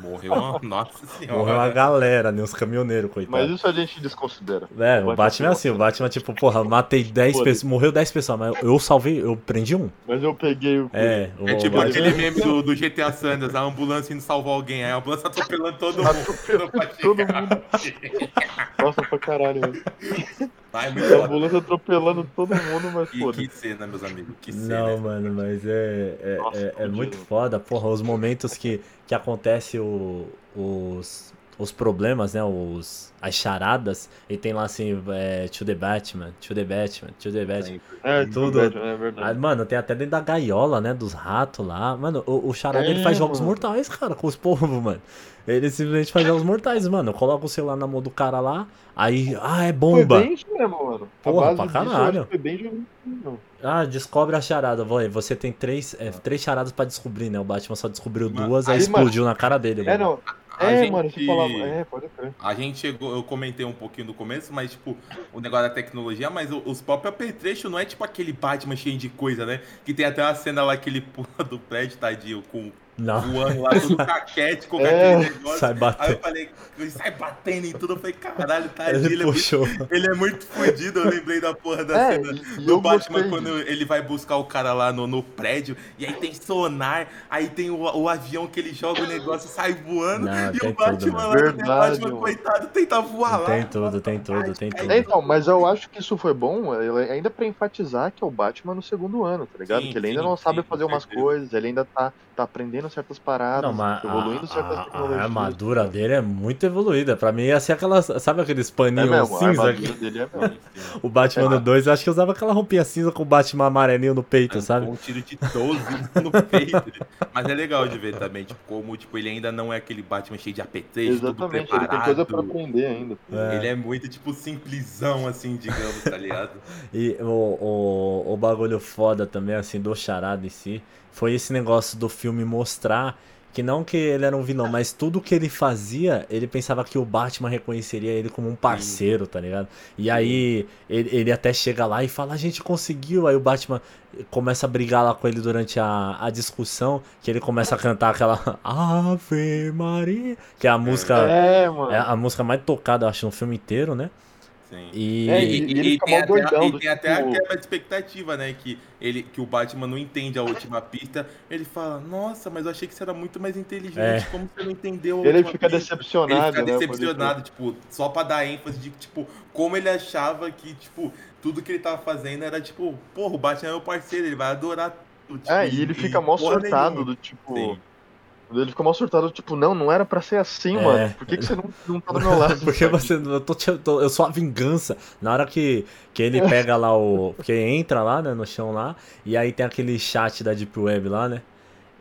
Morreu uma... Nossa senhora. Morreu a galera ali, uns caminhoneiros, Mas coitado. isso a gente desconsidera. É, o Batman é assim, o Batman, tipo, porra, matei 10 Foda-se. pessoas, morreu 10 pessoas, mas eu salvei, eu prendi um. Mas eu peguei o. É, o É tipo Batman- aquele meme do, do GTA Sanders, a ambulância indo salvar alguém, aí a ambulância atropelando todo mundo. Atropelando todo mundo. Nossa, pra caralho, mano. Vai, muito A ambulância atropelando todo mundo, mas Que, foda. que cena, meus amigos. Que cena. Não, mano, mas é, é, Nossa, é, é muito foda, porra, os momentos que, que acontece o, os, os problemas, né, os, as charadas, e tem lá assim, é, to the Batman, to the Batman, to the Batman. É, Tudo. É verdade. mano, tem até dentro da gaiola, né, dos ratos lá. Mano, o, o charada, É, ele faz jogos mano. mortais, cara, com os povos, mano. Ele simplesmente faz jogos mortais, mano. Coloca o celular na mão do cara lá, aí, ah, é Foi bomba. bem isso mesmo, mano. Porra, pra caralho. Foi bem joguinho. Ah, descobre a charada. Você tem três, é, três charadas pra descobrir, né? O Batman só descobriu Mano, duas, aí aí, explodiu na cara dele. É, mano. não. A É, gente- mano, você falava. É, pode crer. A gente chegou, eu comentei um pouquinho no começo, mas tipo, o negócio da tecnologia, mas os próprios apetrechos não é tipo aquele Batman cheio de coisa, né? Que tem até uma cena lá que ele pula do prédio, tadinho, com Não, voando lá, todo caquete com É, aquele negócio. sai Aí eu batendo. falei, sai batendo em tudo, eu falei, caralho, tadinho, Ele ele, é muito, puxou. ele é muito fodido, eu lembrei da porra da É, cena do Batman gostei quando ele vai buscar o cara lá no, no prédio, e aí tem sonar, aí tem o, o avião que ele joga o negócio e sai voando, Não, e o Batman tudo, lá, né, o Verdade, Batman, mano. coitado, tenta voar lá. Tem tudo, tem tudo, tem tudo. É, então, mas eu acho que isso foi bom ainda pra enfatizar que é o Batman no segundo ano, tá ligado? Sim, que ele ainda sim, não sabe sim, fazer umas certeza. coisas, ele ainda tá, tá aprendendo certas paradas, Não, mas evoluindo certas a, a, tecnologias. a armadura dele é muito evoluída. Pra mim ia ser aquelas. Sabe aqueles É paninhos a cinza? armadura dele é mesmo. O Batman no 2, eu acho que usava aquela roupinha cinza com o Batman amarelinho no peito, Com sabe? um tiro de 12 no peito. Mas é legal de ver também, tipo, como tipo, ele ainda não é aquele Batman cheio de apetite, tudo Exatamente, ele preparado. tem coisa pra aprender ainda. É. Ele é muito, tipo, simplesão, assim, digamos, tá ligado? E o, o, o bagulho foda também, assim, do charada em si, foi esse negócio do filme mostrar que não que ele era um vilão, mas tudo que ele fazia, ele pensava que o Batman reconheceria ele como um parceiro, tá ligado? E aí ele, ele até chega lá e fala, a gente conseguiu, aí o Batman começa a brigar lá com ele durante a, a discussão, que ele começa a cantar aquela Ave Maria, que é a música, É, mano. é a música mais tocada, eu acho, no filme inteiro, né? Sim. E, É, e- ele fica tem até, doidão, e tem até a tipo- quebra de expectativa, né? Que, ele, que o Batman não entende a última pista. Ele fala, nossa, mas eu achei que você era muito mais inteligente. É. Como você não entendeu a Ele última fica pista?" decepcionado, Ele fica né? decepcionado, tipo, só pra dar ênfase de, tipo, como ele achava que, tipo, tudo que ele tava fazendo era, tipo, porra, o Batman é meu parceiro, ele vai adorar tudo. Tipo, É, e ele fica mó surtado, do tipo. Sim. Ele fica mó surtado, tipo, não, não era pra ser assim, É. mano. Por que, que você não, não tá do meu lado? Porque você. Eu, tô, eu tô- eu sou a vingança. Na hora que, que ele pega lá o. Porque entra lá, né, no chão lá. E aí tem aquele chat da Deep Web lá, né?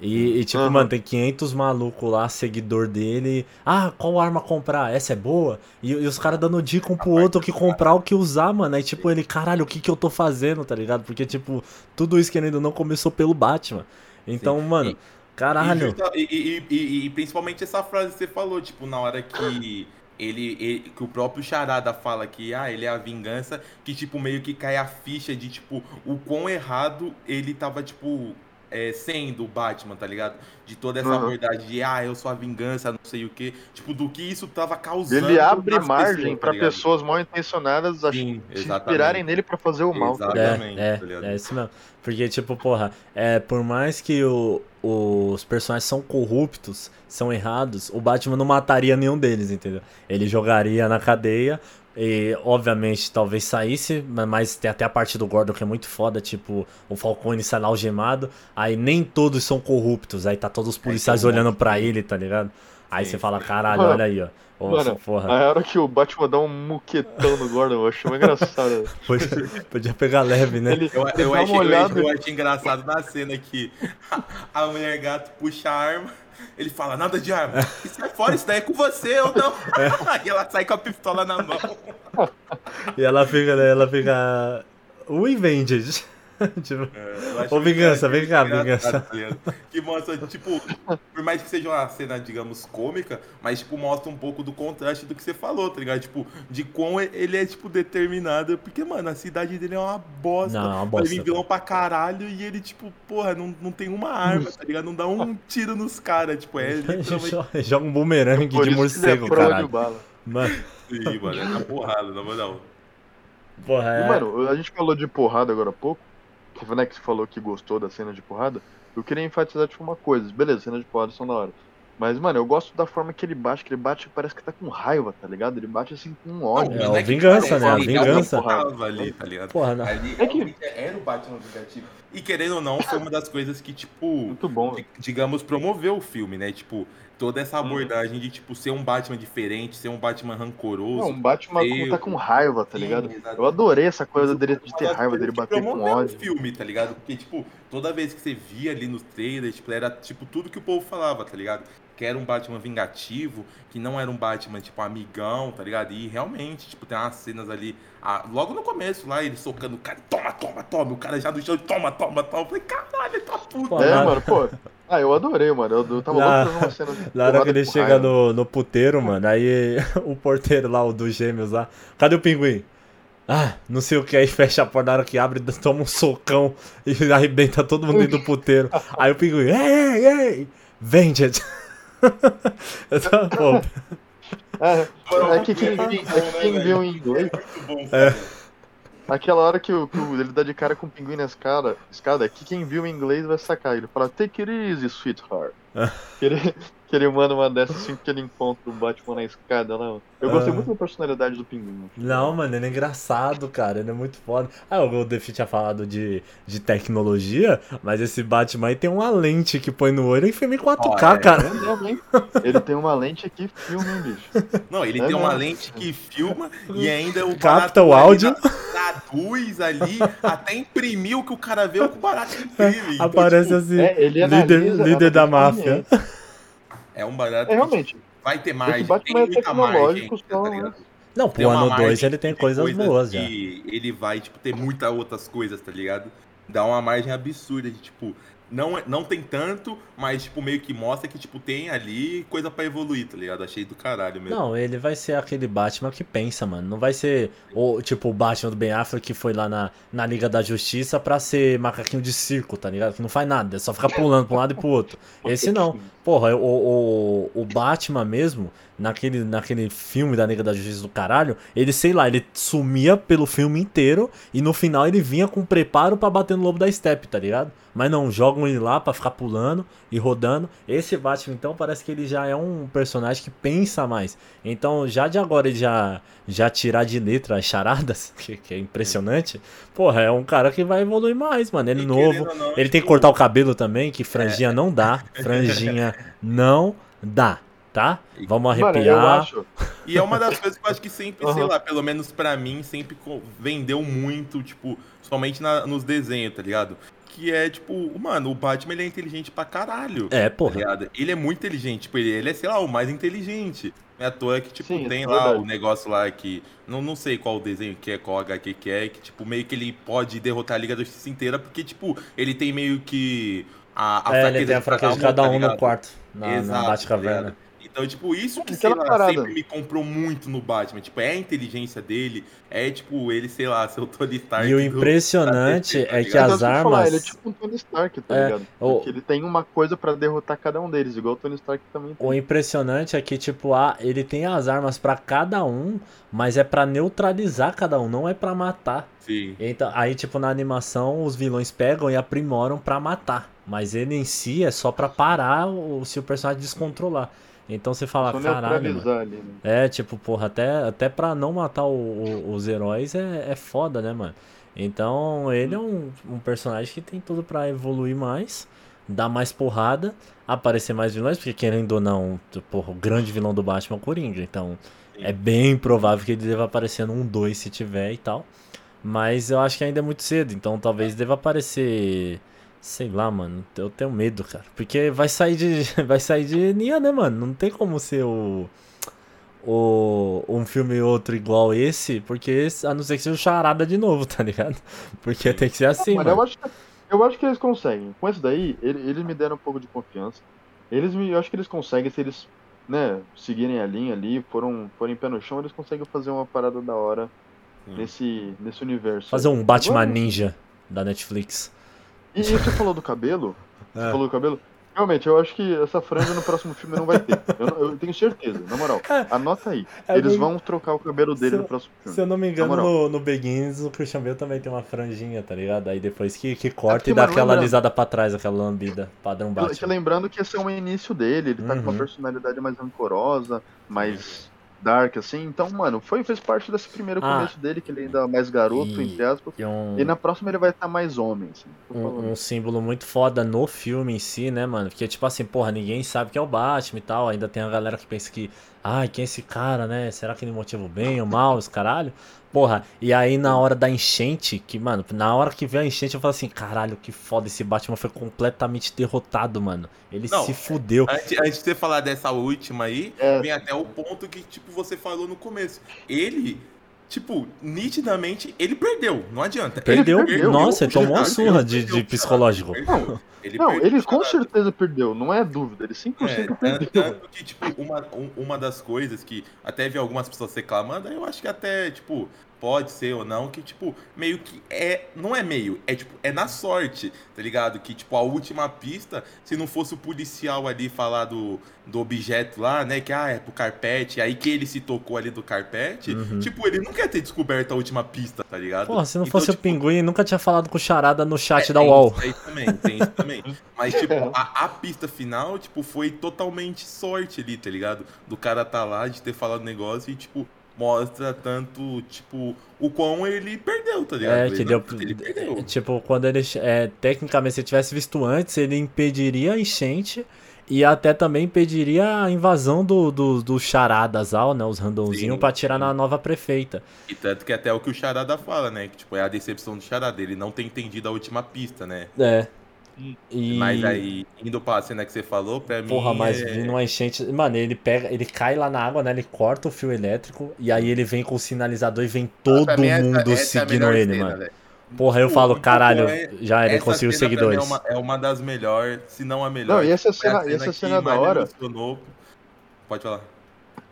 E, e, tipo, Aham. mano, tem 500 malucos lá, seguidor dele. Ah, qual arma comprar? Essa é boa? E, e os caras dando dica um pro outro que comprar o que usar, mano. Aí, tipo, ele, caralho, o que que eu tô fazendo, tá ligado? Porque, tipo, tudo isso querendo ou não começou pelo Batman. Então, mano, E- caralho. E, e- e- e principalmente essa frase que você falou, tipo, na hora que ele, ele- que o próprio Charada fala que ah, ele é a vingança, que tipo meio que cai a ficha de tipo o quão errado ele tava tipo é, sendo o Batman, tá ligado? De toda essa Uhum. abordagem de, ah, eu sou a vingança, não sei o quê. Tipo, do que isso tava causando. Ele abre margem pra tá pessoas mal intencionadas ach- Sim, se inspirarem nele pra fazer o mal. tá? Exatamente, É, tá é, é isso mesmo. Porque, tipo, porra, é, por mais que o- os personagens são corruptos, são errados, o Batman não mataria nenhum deles, entendeu? Ele jogaria na cadeia e, obviamente, talvez saísse, ma- mas tem até a parte do Gordon que é muito foda, tipo, o Falcone sai lá algemado, aí nem todos são corruptos, aí tá todos os policiais tem um olhando pra sim. ele, tá ligado? Aí Sim, você fala, caralho, Mano, olha aí, ó. Nossa, Mano, porra. a hora que o Batman dá um muquetão no Gordon, eu achei uma engraçada. Podia, podia pegar leve, né? Ele, Eu, ele eu, achei, olhada. eu achei engraçado na cena que a, a mulher gato puxa a arma, ele fala, nada de arma. E sai fora, isso daí é com você ou não? e ela sai com a pistola na mão. E ela fica, né? Ela fica. We Avenged. tipo, acho Ô, vingança, muito vem cá, vingança. Que mostra, tipo, por mais que seja uma cena, digamos, cômica, mas, tipo, mostra um pouco do contraste do que você falou, tá ligado? Tipo, de quão ele é, tipo, determinado. Porque, mano, a cidade dele é uma bosta. Não, é uma bosta. vir vilão pra caralho e ele, tipo, porra, não, não tem uma arma, tá ligado? Não dá um tiro nos caras, tipo, é literalmente joga- um bumerangue de ele é morcego, caralho. Mano, Sim, mano, é na porrada, na moral. porra, E, é. mano, a gente falou de porrada agora há pouco. Que, né, que você falou que gostou da cena de porrada. Eu queria enfatizar, tipo, uma coisa. Beleza, cenas de porrada são da hora. Mas, mano, eu gosto da forma que ele bate, que ele bate parece que tá com raiva, tá ligado? Ele bate assim com ódio. É, Não a que vingança, né? A ele realmente vingança. tava ali, tá ligado? Porra, não. Ali É que- era o Batman vingativo. E querendo ou não, foi uma das coisas que, tipo, Muito bom. di- digamos, promoveu o filme, né? Tipo, toda essa Uhum. abordagem de, tipo, ser um Batman diferente, ser um Batman rancoroso. Não, um Batman feio. tá com raiva, tá Sim, ligado? exatamente. Eu adorei essa coisa dele de ter das raiva, dele que bater com promoveu ódio. filme, tá ligado? Porque, tipo, toda vez que você via ali nos trailers, tipo, era, tipo, tudo que o povo falava, tá ligado? Que era um Batman vingativo, que não era um Batman, tipo, amigão, tá ligado? E realmente, tipo, tem umas cenas ali, ah, logo no começo lá, ele socando o cara, toma, toma, toma, o cara já no chão, toma, toma, toma. Eu falei, caralho, ele tá puto. É, mano, pô. Ah, eu adorei, mano. Eu, eu tava Na- louco uma cena de Na hora que ele chega no, no puteiro, mano, aí o porteiro lá, o dos gêmeos lá, cadê o pinguim? Ah, não sei o que, aí fecha a porta, na hora que abre, toma um socão e arrebenta todo mundo dentro do puteiro. Aí o pinguim, ei, ei, ei, vende Pô, É, é que quem, bom, é que quem né, viu em inglês, bom, É. cara. aquela hora que, o, que o- ele dá de cara com o pinguim na escada, escada, é que quem viu em inglês vai sacar. Ele fala, take it easy, sweetheart. ele, que ele manda uma dessas assim que ele encontra o Batman na escada lá. Eu gostei Ah. muito da personalidade do pinguim. Não, mano, ele é engraçado, cara. Ele é muito foda. Ah, o Defi tinha falado de, de tecnologia, mas esse Batman aí tem uma lente que põe no olho em filme 4K, Olha, cara. É mesmo, hein? Ele tem uma lente aqui, filme, hein, bicho? Não, ele É tem uma mesmo. lente que filma e ainda o Capta o áudio. Traduz ali, até imprimiu o que o cara vê, o que o barato imprime. Então, Aparece tipo, assim, É, ele líder, líder da máfia. É um barato É que realmente. vai ter Batman tem é muita margem, tecnológico, tá só, ligado? Não, pro ano margem 2 ele tem coisas boas já. que ele vai, tipo, ter muitas outras coisas, tá ligado? Dá uma margem absurda de, tipo, não, não tem tanto, mas, tipo, meio que mostra que, tipo, tem ali coisa pra evoluir, tá ligado? Achei do caralho mesmo. Não, ele vai ser aquele Batman que pensa, mano. Não vai ser o tipo o Batman do Ben Affleck que foi lá na, na Liga da Justiça pra ser macaquinho de circo, tá ligado? Que não faz nada, é só ficar pulando pra um lado e pro outro. Esse não. Porra, o, o, o Batman mesmo, naquele, naquele filme da Liga da Justiça do caralho, ele, sei lá, ele sumia pelo filme inteiro e no final ele vinha com preparo pra bater no lobo da Steppe, tá ligado? Mas não, jogam ele lá pra ficar pulando e rodando. Esse Batman, então, parece que ele já é um personagem que pensa mais. Então, já de agora ele já, já tirar de letra as charadas, que, que é impressionante, porra, é um cara que vai evoluir mais, mano. Ele E novo. não, Ele tem que tipo, cortar o cabelo também, que franjinha não dá. Franjinha não dá, tá? Vamos Mano, arrepiar. acho. E é uma das coisas que eu acho que sempre, sei Aham. lá, pelo menos pra mim, sempre vendeu muito, tipo, somente na- nos desenhos, tá ligado? Que é, tipo, mano, o Batman ele é inteligente pra caralho. É, tá porra. ligado? Ele é muito inteligente, tipo, ele, ele é, sei lá, o mais inteligente. É à toa que, tipo, Sim, tem é lá o negócio lá que. Não, não sei qual desenho que é, qual HQ que é, que, tipo, meio que ele pode derrotar a Liga da Justiça inteira, porque, tipo, ele tem meio que. A, a É, ele tem a fraqueza de cada um no ligado? quarto, na, na Exato, Batcaverna. tá? Então, tipo, isso que, Aquela sei lá, parada. sempre me comprou muito no Batman. Tipo, é a inteligência dele, é, tipo, ele, sei lá, seu Tony Stark. E o impressionante tá é que? Mas as eu ia falar, armas. ele é tipo um Tony Stark, tá É, ligado? o- Porque ele tem uma coisa pra derrotar cada um deles, igual o Tony Stark também tem. O impressionante é que, tipo, ah, ele tem as armas pra cada um, mas é pra neutralizar cada um, não é pra matar. Sim. Então, aí, tipo, na animação, os vilões pegam e aprimoram pra matar. Mas ele em si é só pra parar o, se o personagem descontrolar. Então você fala, caralho. mano." neutralizar ali, né? É, tipo, porra, até, até pra não matar o- o- os heróis é, é foda, né, mano? Então, ele é um, um personagem que tem tudo pra evoluir mais, dar mais porrada, aparecer mais vilões, porque querendo ou não, porra, o grande vilão do Batman é o Coringa. Então, Sim. é bem provável que ele deva aparecer num 2 se tiver e tal. Mas eu acho que ainda é muito cedo, então talvez deva aparecer. Sei lá, mano. Eu tenho medo, cara. Porque vai sair de. Vai sair de Nia, né, mano? Não tem como ser o. O, um filme e outro igual esse, porque esse- a não ser que seja o charada de novo, tá ligado? Porque tem que ser assim, Mano, eu mano. acho, que, eu acho que eles conseguem. Com esse daí, ele- eles me deram um pouco de confiança. Eles me, eu acho que eles conseguem, se eles, né, seguirem a linha ali, foram, forem pé no chão, eles conseguem fazer uma parada da hora Sim. nesse, nesse universo. Fazer um Batman Agora- Ninja da Netflix. E, você falou do cabelo? Você É. falou do cabelo? Realmente, eu acho que essa franja no próximo filme não vai ter. Eu, eu tenho certeza, na moral. Anota aí. É Eles bem- vão trocar o cabelo dele no próximo filme. Se eu não me engano, no, no Begins, o Christian Bale também tem uma franjinha, tá ligado? Aí depois que, que corta porque, e dá aquela lembrando- alisada pra trás, aquela lambida, padrão. Que lembrando que esse é o início dele, ele tá com Uhum. uma personalidade mais rancorosa, mais dark, assim. Então, mano, foi, fez parte desse primeiro Ah. começo dele, que ele ainda é mais garoto, E- entre aspas. E um, E na próxima ele vai estar mais homem, assim. Um, um símbolo muito foda no filme em si, né, mano? Porque, tipo assim, porra, ninguém sabe que é o Batman e tal. Ainda tem a galera que pensa que, ai, quem é esse cara, né? Será que ele motiva o bem ou mal, os caralho? Porra, e aí na hora da enchente, que, mano, na hora que veio a enchente, eu falo assim, caralho, que foda, esse Batman foi completamente derrotado, mano. Ele Não, se fudeu. Antes, antes de você falar dessa última aí, É. vem até o ponto que, tipo, você falou no começo. Ele, tipo, nitidamente, ele perdeu. Não adianta. Perdeu? perdeu, Nossa, ele Ele tomou uma surra de, de psicológico. perdeu. Ele Não, ele com certeza perdeu, não é dúvida, ele 100% É, perdeu. tanto que, tipo, uma, um- uma das coisas que até vi algumas pessoas reclamando, eu acho que até, tipo, pode ser ou não, que, tipo, meio que é. Não é meio, é tipo, é na sorte, tá ligado? Que, tipo, a última pista, se não fosse o policial ali falar do, do objeto lá, né? Que, ah, é pro carpete, aí que ele se tocou ali do carpete, Uhum. tipo, ele não quer ter descoberto a última pista, tá ligado? Porra, se não Então, fosse o tipo, Pinguim, nunca tinha falado com o Charada no chat é, da tem UOL. Isso aí também, tem isso também. Mas, tipo, É. a, a pista final, tipo, foi totalmente sorte ali, tá ligado? Do cara tá lá, de ter falado negócio e, tipo, mostra tanto, tipo, o quão ele perdeu, tá ligado? É, Ele que não- deu. Ele perdeu. Tipo, quando ele. É, tecnicamente, se ele tivesse visto antes, ele impediria a enchente e até também impediria a invasão do, do, do charadas, ao, né? Os randãozinhos Sim, pra tirar na nova prefeita. E tanto que até o que o Charada fala, né? Que, tipo, é a decepção do Charada. Ele não ter entendido a última pista, né? É. E. Mas aí, indo pra cena que você falou, pra mim. Porra, mas é... vindo uma enchente. Mano, ele pega. Ele cai lá na água, né? Ele corta o fio elétrico e aí ele vem com o sinalizador e vem todo Pra mim, essa- mundo essa é a seguindo melhor ele, cena, mano. velho. Porra, eu falo, caralho, é- já ele conseguiu cena mim seguidores. É uma, é uma das melhores, se não a melhor. Não, e essa cena, e essa cena é da hora. emocionou. Pode falar.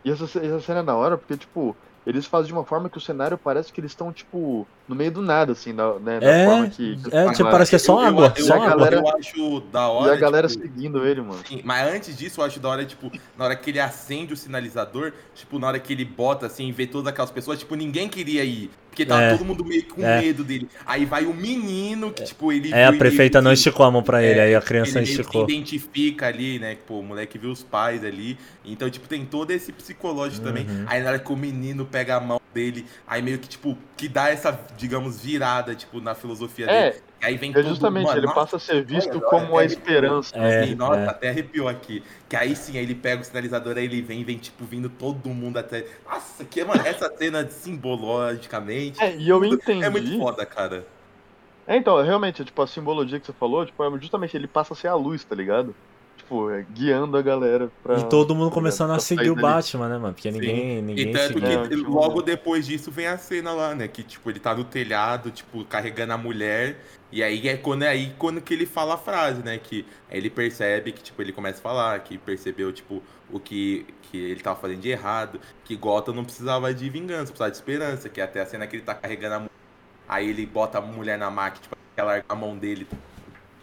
E essa, essa cena é da hora porque, tipo, eles fazem de uma forma que o cenário parece que eles estão, tipo, no meio do nada, assim, da, né, da É, forma que. que é, tipo, parece que é só Eu- água, eu, só eu, água. Eu acho da E hora. a galera tipo, seguindo ele, mano. Sim, mas antes disso, eu acho da hora, tipo, na hora que ele acende o sinalizador, tipo, na hora que ele bota assim e vê todas aquelas pessoas, tipo, ninguém queria ir. Porque tava É. todo mundo meio com É. medo dele. Aí vai o menino que, tipo, ele. É, a viu e prefeita meio não esticou a mão pra ele, É, aí a criança ele esticou. se identifica ali, né? Que, pô, o moleque viu os pais ali. Então, tipo, tem todo esse psicológico também. Uhum. Aí na hora que o menino pega a mão dele, aí meio que, tipo, que dá essa, digamos, virada, tipo, na filosofia dele. É, Aí vem é justamente, mano, ele nossa, passa a ser visto olha, como a esperança. É, Sim, nossa, é. até arrepiou aqui. Que aí sim, aí ele pega o sinalizador, aí ele vem, vem, tipo, vindo todo mundo até. Nossa, que, mano, essa cena simbologicamente. É, e eu entendi. É muito foda, cara. É, então, realmente, tipo, a simbologia que você falou, tipo, é justamente ele passa a ser a luz, tá ligado? Tipo, é, guiando a galera pra. E todo mundo começando a seguir o. Batman, né, mano? Porque Sim. ninguém, ninguém E tanto seguia. É, que tipo, logo depois disso vem a cena lá, né? Que, tipo, ele tá no telhado, tipo, carregando a mulher. E aí é quando, é aí quando que ele fala a frase, né? Que aí ele percebe que, tipo, ele começa a falar, que percebeu, tipo, o que, que ele tava fazendo de errado. Que Gotham não precisava de vingança, precisava de esperança. Que até a cena que ele tá carregando a mulher. Aí ele bota a mulher na máquina, tipo, ela larga a mão dele.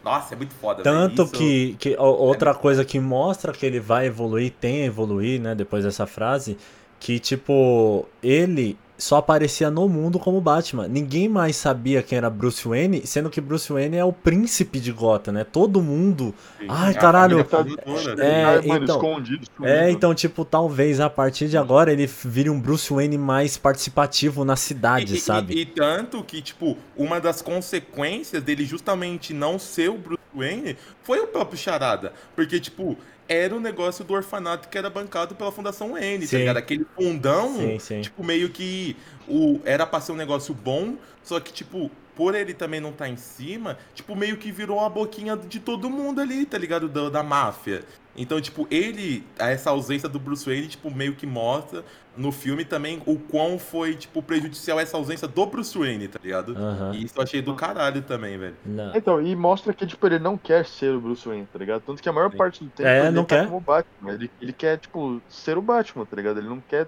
Nossa, é muito foda. Tanto Isso- que, que o- outra coisa que mostra que ele vai evoluir, tem a evoluir, né, depois dessa frase, que tipo, ele só aparecia no mundo como Batman. Ninguém mais sabia quem era Bruce Wayne, sendo que Bruce Wayne é o príncipe de Gotham, né? Todo mundo. Ai, É a caralho. família toda, É, mano, então- escondido, escondido. É, então, tipo, talvez a partir de agora ele vire um Bruce Wayne mais participativo na cidade, E- e- sabe? E, e tanto que, tipo, uma das consequências dele justamente não ser o Bruce Wayne foi o próprio Charada. Porque, tipo, era o negócio do orfanato que era bancado pela Fundação Wayne, Sim. tá ligado? Aquele fundão, Sim, sim. tipo, meio que o, era pra ser um negócio bom, só que, tipo, por ele também não estar em cima, tipo, meio que virou a boquinha de todo mundo ali, tá ligado? Da, da máfia. Então, tipo, ele, essa ausência do Bruce Wayne, tipo, meio que mostra no filme também o quão foi, tipo, prejudicial essa ausência do Bruce Wayne, tá ligado? Aham. E isso eu achei do caralho também, velho. Não. Então, e mostra que, tipo, ele não quer ser o Bruce Wayne, tá ligado? Tanto que a maior Sim. parte do tempo É, ele não tá quer. como Batman. Ele, ele quer, tipo, ser o Batman, tá ligado? Ele não quer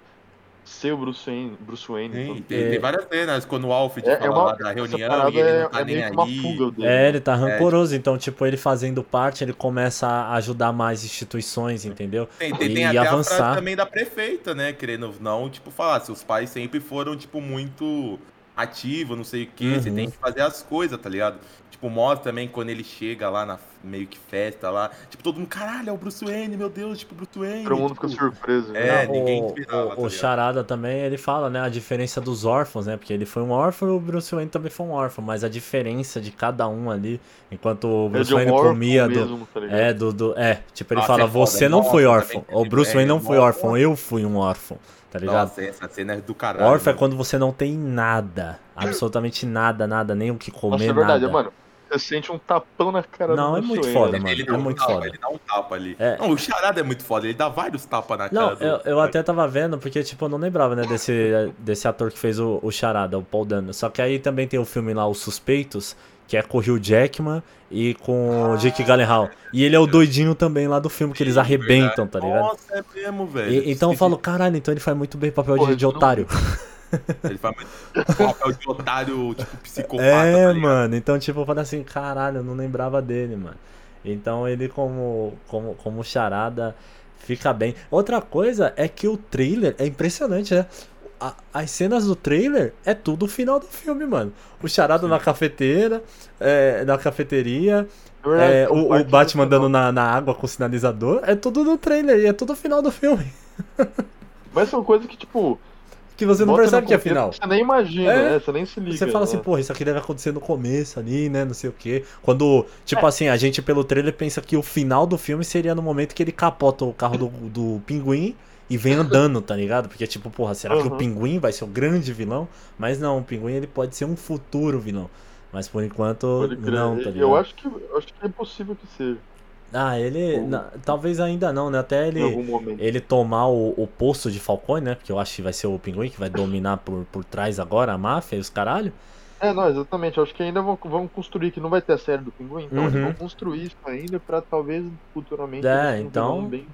ser o Bruce Wayne. Bruce Wayne Sim, então, tem, tem várias cenas, quando o Alfred é, é fala uma, lá da reunião e ele é, não tá é nem aí. dele. É, ele tá É, rancoroso, então, tipo, ele fazendo parte, ele começa a ajudar mais instituições, entendeu? Tem, tem, E tem até a avançar. frase também da prefeita, né? Querendo ou não, tipo, falar, seus pais sempre foram, tipo, muito ativos, não sei o que, você Uhum. tem que fazer as coisas, tá ligado? Tipo, mostra também quando ele chega lá na meio que festa lá, tipo, todo mundo, caralho, é o Bruce Wayne, meu Deus, tipo, Bruce Wayne. Todo mundo tipo, fica surpreso. É, né? Não, ninguém o, esperava, o, tá o? Charada também, ele fala, né, a diferença dos órfãos, né, porque ele foi um órfão e o Bruce Wayne também foi um órfão, mas a diferença de cada um ali, enquanto o É Bruce um Wayne órfão comia do... mesmo, tá? É, do, do, é, tipo, ele Nossa, fala, é você não nossa, foi também órfão, o Bruce é, Wayne não foi órfão, eu fui um órfão, tá ligado? Nossa, essa cena é do caralho. Órfão é quando você não tem nada, absolutamente nada, nada, nem o que comer, Nossa, é verdade, nada. mano. Você sente um tapão na cara Não, do é muito foda, mano. Ele é dá um muito tapa, foda. Ele dá um tapa ali. É. Não, o Charada é muito foda, ele dá vários tapas na Não, cara. do- eu, eu até tava vendo, porque, tipo, eu não lembrava, né, desse, desse ator que fez o, o Charada, o Paul Dano. Só que aí também tem o filme lá, Os Suspeitos, que é com o Hugh Jackman e com o Jake Gyllenhaal. E ele é o doidinho também lá do filme, que eles arrebentam, tá ligado? Nossa, é mesmo, velho. E- então eu falo, caralho, então ele faz muito bem papel de, Porra, de não- otário. Ele faz muito papel de otário, tipo, psicopata. É, tá mano. Então, tipo, eu falei assim, caralho, eu não lembrava dele, mano. Então ele como, como, como charada fica bem. Outra coisa é que o trailer é impressionante, né? A- as cenas do trailer é tudo o final do filme, mano. O charada na cafeteira, é, na cafeteria, É é, o, o Batman andando na, na água com o sinalizador, é tudo no trailer e é tudo o final do filme. Mas são coisas que, tipo. Que você não bota percebe que é final. Você nem imagina, É. né? Você nem se liga. Você fala assim, né? porra, isso aqui deve acontecer no começo ali, né? Não sei o quê. Quando, tipo É. assim, a gente pelo trailer pensa que o final do filme seria no momento que ele capota o carro do, do pinguim e vem andando, tá ligado? Porque, tipo, porra, será que o Uhum. pinguim vai ser o grande vilão? Mas não, o pinguim ele pode ser um futuro vilão. Mas por enquanto, não, tá ligado? eu acho que eu acho que é impossível que seja. Ah, ele. Ou- na- talvez ainda não, né? Até ele ele tomar o, o posto de Falcone, né? Porque eu acho que vai ser o Pinguim que vai dominar por, por trás agora a máfia e os caralho. É, não, exatamente. Eu acho que ainda vão, vão construir, que não vai ter a série do Pinguim, então Uhum. eles vão construir isso ainda pra talvez futuramente. É, então- Bem...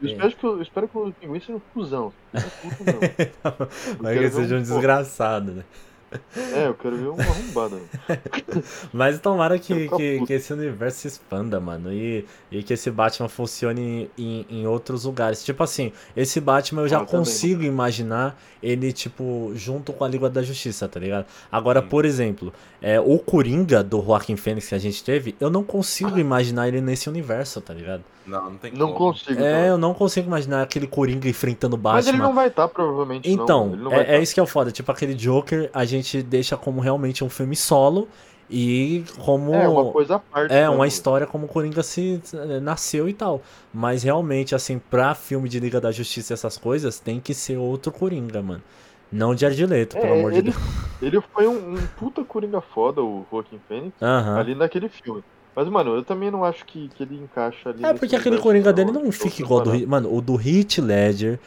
Eu, É. espero que, eu espero que o Pinguim seja um cuzão. Não é puto, não. Vai que seja um- desgraçado, né? É, eu quero ver uma arrombada. Mas tomara que, que, que esse universo se expanda, mano. E, e que esse Batman funcione em, em outros lugares. Tipo assim, esse Batman eu já Ah, eu também. consigo imaginar ele, tipo, junto com a Liga da Justiça, tá ligado? Agora, por exemplo, é, o Coringa do Joaquim Fênix que a gente teve, eu não consigo imaginar ele nesse universo, tá ligado? Não, não tem Não como. consigo. É, também. eu não consigo imaginar aquele Coringa enfrentando o Mas ele Batman. não vai estar, provavelmente. não. Então, Ele não vai é, é tá. isso que é o foda. Tipo, aquele Joker a gente deixa como realmente um filme solo e como. É, uma coisa à parte. É, né, uma história como o Coringa se eh, nasceu e tal. Mas realmente, assim, pra filme de Liga da Justiça e essas coisas, tem que ser outro Coringa, mano. Não de Ardileto, pelo É, amor de ele, Deus. ele foi um, um puta Coringa foda, o Joaquim Fênix, Aham. ali naquele filme. Mas, mano, eu também não acho que, que ele encaixa ali. É porque aquele Coringa dele não fica igual do Mano, o do Heath Ledger.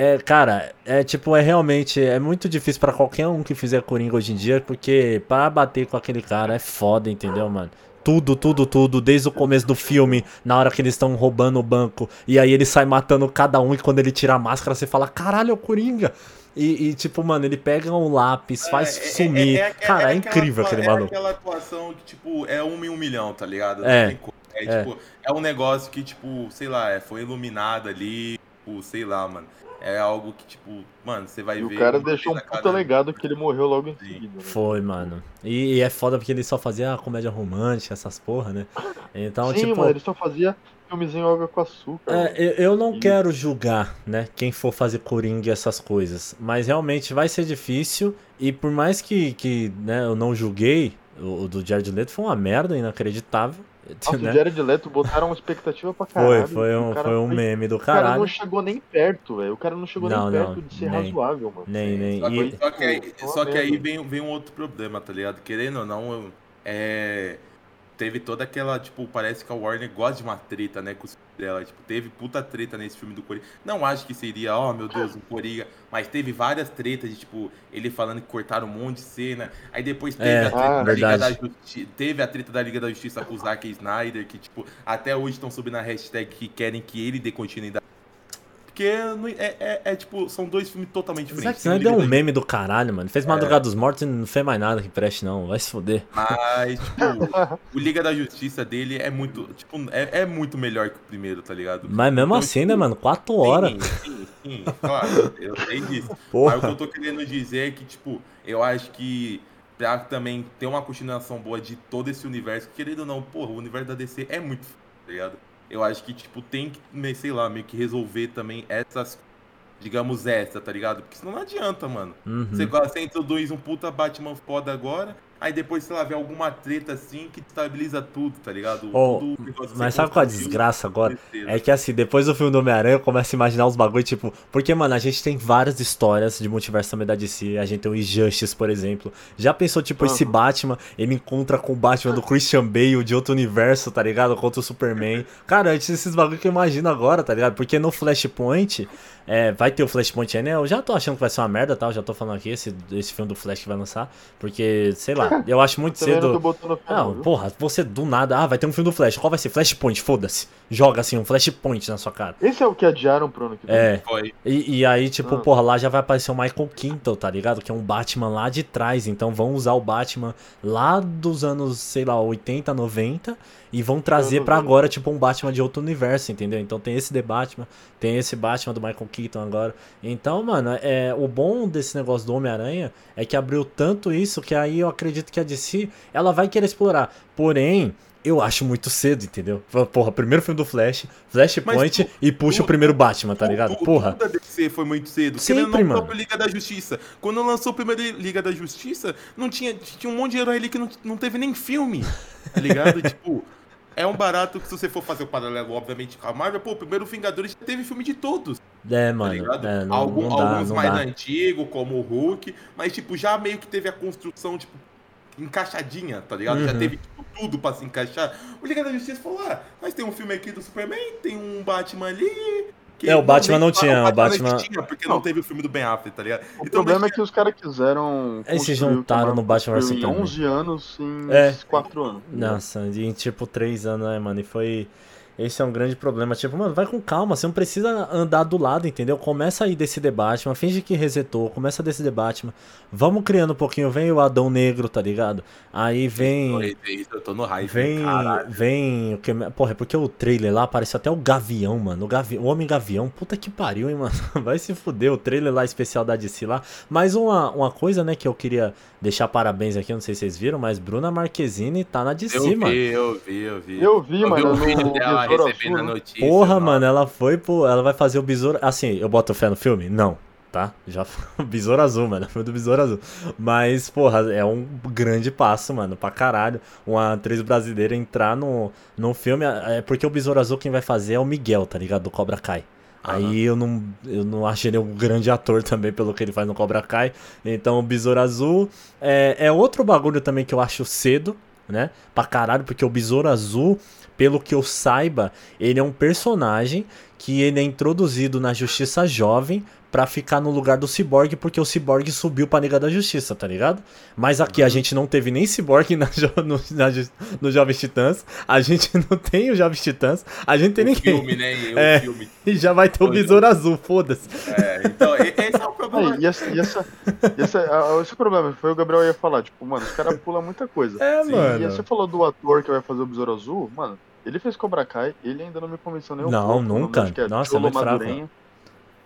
É, cara, é tipo, é realmente. É muito difícil pra qualquer um que fizer Coringa hoje em dia, porque pra bater com aquele cara é foda, entendeu, mano? Tudo, tudo, tudo, desde o começo do filme, na hora que eles estão roubando o banco, e aí ele sai matando cada um, e quando ele tira a máscara, você fala, caralho, é o Coringa! E, e, tipo, mano, ele pega um lápis, faz É, é- sumir. é- é- cara, é, incrível aquele é maluco. aquela atuação que, tipo, é um em um milhão, tá ligado? É. É, É. tipo, é um negócio que, tipo, sei lá, é, foi iluminado ali, tipo, sei lá, mano. É algo que, tipo, mano, você vai E ver. o cara deixou um puta legado que ele morreu logo em Sim. seguida. né? Foi, mano. E, e é foda porque ele só fazia comédia romântica, essas porra, né? Então, Sim, tipo. mano, ele só fazia filmezinho água com açúcar. É, eu, eu não E- quero julgar, né, quem for fazer Coringa e essas coisas, mas realmente vai ser difícil e por mais que, que né, eu não julguei, o, o do Jared Leto foi uma merda inacreditável, Nossa, né? o Jared Leto botaram uma expectativa pra Foi, caralho. foi o um, cara foi um foi- meme do O cara caralho. não chegou nem perto, velho. O cara não chegou Não, nem não, perto de ser nem. razoável, mano. Nem, nem. Só que, E, só que aí, só que aí vem, vem um outro problema, tá ligado? Querendo ou não, é, teve toda aquela, tipo, parece que a Warner gosta de uma treta, né, com os dela. Tipo, teve puta treta nesse filme do Coringa. Não acho que seria, ó, meu Deus, um Coringa. Mas teve várias tretas de, tipo, ele falando que cortaram um monte de cena. Aí depois teve É, a treta ah, da Liga da. Justiça. Teve a treta da Liga da Justiça com o Zack Snyder, que, tipo, até hoje estão subindo a hashtag que querem que ele dê continuidade. Porque é, é- é, tipo, são dois filmes totalmente Zack diferentes. O Snyder é um meme do caralho, mano. Fez Madrugada dos Mortos e não fez mais nada que preste, não. Vai se foder. Mas, tipo, o Liga da Justiça dele é muito, tipo, é, é muito melhor que o primeiro, tá ligado? Mas mesmo Então, assim, tipo, né, mano? Quatro horas. Sim, sim, sim, claro, eu sei disso. Mas o que Porra. eu tô querendo dizer é que, tipo, eu acho que pra também ter uma continuação boa de todo esse universo, querendo ou não, porra, o universo da DC é muito, tá ligado? Eu acho que, tipo, tem que, sei lá, meio que resolver também essas, digamos, essa, tá ligado? Porque senão não adianta, mano. Uhum. Você, você introduz um puta Batman foda agora, aí depois, sei lá, vê alguma treta assim que estabiliza tudo, tá ligado? Oh, Tudo, Mas sabe qual a construiu, desgraça agora? É que assim, depois do filme do Homem-Aranha, eu começo a imaginar uns bagulho, tipo. Porque, mano, a gente tem várias histórias de multiverso também da DC. A gente tem o Injustice, por exemplo. Já pensou, tipo, esse Aham. Batman, ele encontra com o Batman do Christian Bale de outro universo, tá ligado? Contra o Superman. Cara, antes esses bagulho que eu imagino agora, tá ligado? Porque no Flashpoint. É, vai ter o Flashpoint aí, né? Eu já tô achando que vai ser uma merda, tá? Eu já tô falando aqui, esse, esse filme do Flash que vai lançar. Porque, sei lá, eu acho muito não cedo. Não, porra, você do nada. Ah, vai ter um filme do Flash. Qual vai ser? Flashpoint, foda-se. Joga assim, um Flashpoint na sua cara. Esse é o que adiaram pro ano que vem. É. Foi. E, e aí, tipo, Ah. porra, lá já vai aparecer o Michael Keaton, tá ligado? Que é um Batman lá de trás. Então vão usar o Batman lá dos anos, sei lá, 80, 90. E vão trazer pra 90. agora, tipo, um Batman de outro universo, entendeu? Então tem esse The Batman, tem esse Batman do Michael Keaton agora. Então, mano, é, o bom desse negócio do Homem-Aranha é que abriu tanto isso que aí eu acredito que a DC, ela vai querer explorar. Porém, eu acho muito cedo, entendeu? Porra, primeiro filme do Flash, Flashpoint tu- e puxa tu- o primeiro Batman, tá ligado? Porra. Tudo da DC foi muito cedo. Sempre, não, mano. Liga da Justiça. Quando lançou o primeiro Liga da Justiça, não tinha, tinha um monte de herói ali que não, não teve nem filme. Tá ligado? tipo, é um barato que se você for fazer o paralelo, obviamente, com a Marvel, pô, o primeiro Vingadores já teve filme de todos. É, Tá mano. ligado? é, não, Algum- não dá, alguns mais antigos, como o Hulk, mas tipo, já meio que teve a construção, tipo, encaixadinha, tá ligado? Já Uhum. teve tipo, tudo pra se encaixar. O Liga da Justiça falou: ah, nós tem um filme aqui do Superman, tem um Batman ali. Que É, o Batman não tinha, o Batman- não tinha, porque não, Não. teve o filme do Ben Affleck, tá ligado? O problema é que os caras quiseram. Eles se juntaram no Batman vs Superman. Em 11 anos, em É. 4 anos. Nossa, em tipo três anos, né, mano? E foi. Esse é um grande problema. Tipo, mano, vai com calma. Você não precisa andar do lado, entendeu? Começa aí desse debate, finge que resetou. Começa desse debate. Vamos criando um pouquinho. Vem o Adão Negro, tá ligado? Aí vem. Eu tô no hype, Vem, caralho. vem, o que, porra, é porque o trailer lá apareceu até o Gavião, mano, o, Gavi, o Homem Gavião, puta que pariu, hein, mano, vai se fuder, o trailer lá especial da DC lá, mas uma, uma coisa, né, que eu queria deixar parabéns aqui, eu não sei se vocês viram, mas Bruna Marquezine tá na DC, Eu vi, mano, eu vi, eu vi. Eu vi, Eu vi mano, o vídeo dela recebendo a né? notícia. porra, mano. mano, ela foi pro, ela vai fazer o Besouro, assim, eu boto fé no filme? Não. Tá? Já Besouro Azul, mano. Foi do Besouro Azul. Mas, porra, é um grande passo, mano, pra caralho. Uma atriz brasileira entrar no, no filme. É porque o Besouro Azul quem vai fazer é o Miguel, tá ligado? Do Cobra Kai. Aí eu não, eu não acho ele um grande ator também pelo que ele faz no Cobra Kai. Então o Besouro Azul é, é outro bagulho também que eu acho cedo. né? Pra caralho, porque o Besouro Azul, pelo que eu saiba, ele é um personagem que ele é introduzido na Justiça Jovem pra ficar no lugar do Cyborg, porque o Cyborg subiu pra Liga da Justiça, tá ligado? Mas aqui a gente não teve nem Cyborg na, jo- no, na, no Jovens Titãs, a gente não tem o Jovens Titãs, a gente tem O ninguém. filme, né? E É. filme. E já vai ter o Besouro Azul, foda-se. É, então, esse é o problema. Aí, e essa, e essa, e esse é o problema, foi o Gabriel ia falar, tipo, mano, os caras pulam muita coisa. É, Sim, mano. E você falou do ator que vai fazer o Besouro Azul, mano, ele fez Cobra Kai, ele ainda não me convenceu nem um Não, pouco. nunca. que Nossa, é muito fraco.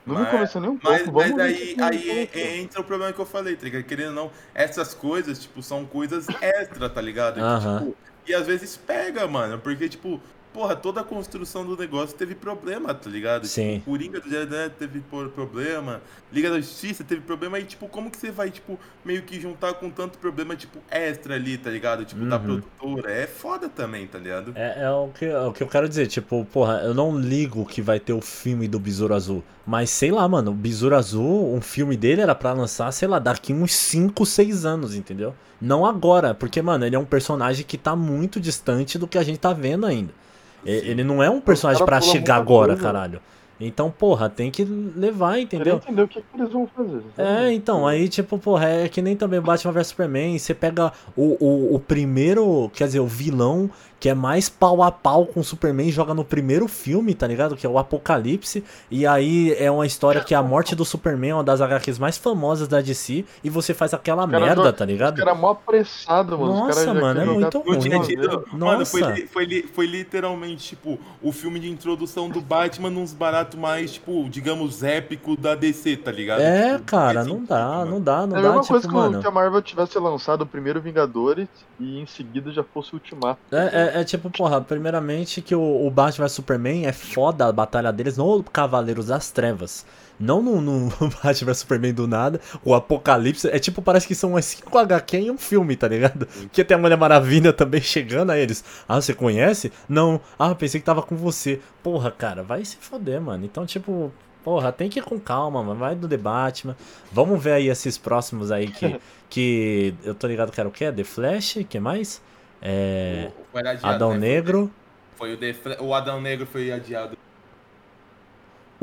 Não Mas- me convenceu nem um Mas, pouco. mas aí, aí entra o problema que eu falei, tá ligado? Querendo ou não, essas coisas, tipo, são coisas extra, tá ligado? Que, Aham. tipo, e às vezes pega, mano, porque, tipo, porra, toda a construção do negócio teve problema, tá ligado? Sim. Tipo, Coringa do Jardim teve problema, Liga da Justiça teve problema, e, tipo, como que você vai, tipo, meio que juntar com tanto problema, tipo, extra ali, tá ligado? Tipo, da Uhum. produtora. É foda também, tá ligado? É, é o, que, é o que eu quero dizer, tipo, porra, eu não ligo que vai ter o filme do Besouro Azul. Mas sei lá, mano, o Besouro Azul, um filme dele era pra lançar, sei lá, daqui uns 5, 6 anos, entendeu? Não agora, porque, mano, ele é um personagem que tá muito distante do que a gente tá vendo ainda. E- Ele não é um personagem cara pra pula chegar agora, coisa. caralho. Então, porra, tem que levar, Queria entendeu? entender o que, que eles vão fazer. É, então, aí, tipo, porra, é que nem também Batman vs Superman. Você pega o, o, o primeiro, quer dizer, o vilão que é mais pau a pau com o Superman e joga no primeiro filme, tá ligado? Que é o Apocalipse. E aí é uma história que a morte do Superman é uma das HQs mais famosas da DC. E você faz aquela merda, joga- tá Os ligado? caras mó apressado, mano. Os Nossa, mano, é muito Não ruim. Mano, foi, Nossa. foi, li- foi literalmente, tipo, o filme de introdução do Batman nos baratos mais, tipo, digamos, épico da DC, tá ligado? É, Tipo, cara, não sentido, dá, mano. não dá, não É a dá, mesma tipo, coisa que, mano. que a Marvel tivesse lançado o primeiro Vingadores e em seguida já fosse o Ultimato. É, é- é tipo, porra, primeiramente que o, o Batman vs Superman é foda a batalha deles no Cavaleiros das Trevas. Não no, no Batman vs Superman do nada, o Apocalipse. É tipo, parece que são umas 5 HQ em um filme, tá ligado? Que tem a Mulher Maravilha também chegando a eles. Ah, você conhece? Não. Ah, pensei que tava com você. Porra, cara, vai se foder, mano. Então, tipo. Porra, tem que ir com calma, mano. Vai do debate, mano. Vamos ver aí esses próximos aí que. que eu tô ligado que era o quê? The Flash? que mais? É. O- foi adiado, Adão né? Negro. Foi o, o Adão Negro foi adiado.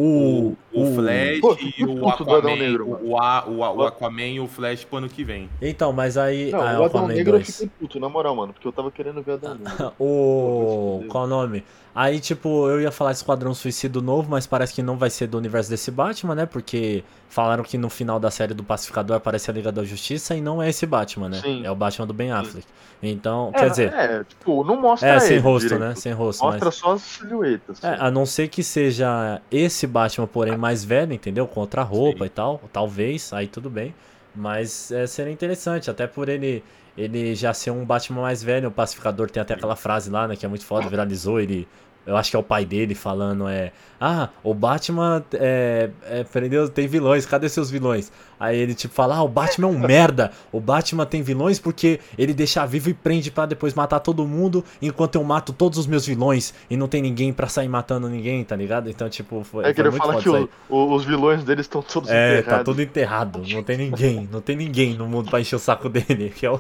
O, O, o Flash Pô, e o puto do Adão Aquaman. Negro, o, o, A- o, A- o Aquaman e o Flash pro ano que vem. Então, mas aí. Não, ah, o Adão Aquaman Negro eu 2. fiquei puto, na moral, mano, porque eu tava querendo ver Adão Negro. O. Qual o nome? Aí, tipo, eu ia falar Esquadrão Suicida novo, mas parece que não vai ser do universo desse Batman, né? Porque falaram que no final da série do Pacificador aparece a Liga da Justiça e não é esse Batman, né? Sim. É o Batman do Ben Affleck. Então, É, quer dizer, É, tipo, não mostra é, sem rosto, direito. né? Sem rosto. mas- Mostra só as silhuetas. É, a não ser que seja esse Batman, porém mais velho, entendeu? Com outra roupa Sim. e tal. Talvez, aí tudo bem. Mas é, seria interessante, até por ele ele já ser um Batman mais velho. O Pacificador tem até aquela frase lá, né? Que é muito foda, viralizou. Ele. Eu acho que é o pai dele falando, é. Ah, o Batman é, é, prendeu, tem vilões, cadê seus vilões? Aí ele tipo fala, ah, o Batman é um merda. O Batman tem vilões porque ele deixa vivo e prende pra depois matar todo mundo, enquanto eu mato todos os meus vilões e não tem ninguém pra sair matando ninguém, tá ligado? Então, tipo, foi, É que foi ele fala que o- o- os vilões deles estão todos É, enterrados. tá tudo enterrado. Não tem ninguém. Não tem ninguém no mundo pra encher o saco dele. Que é o,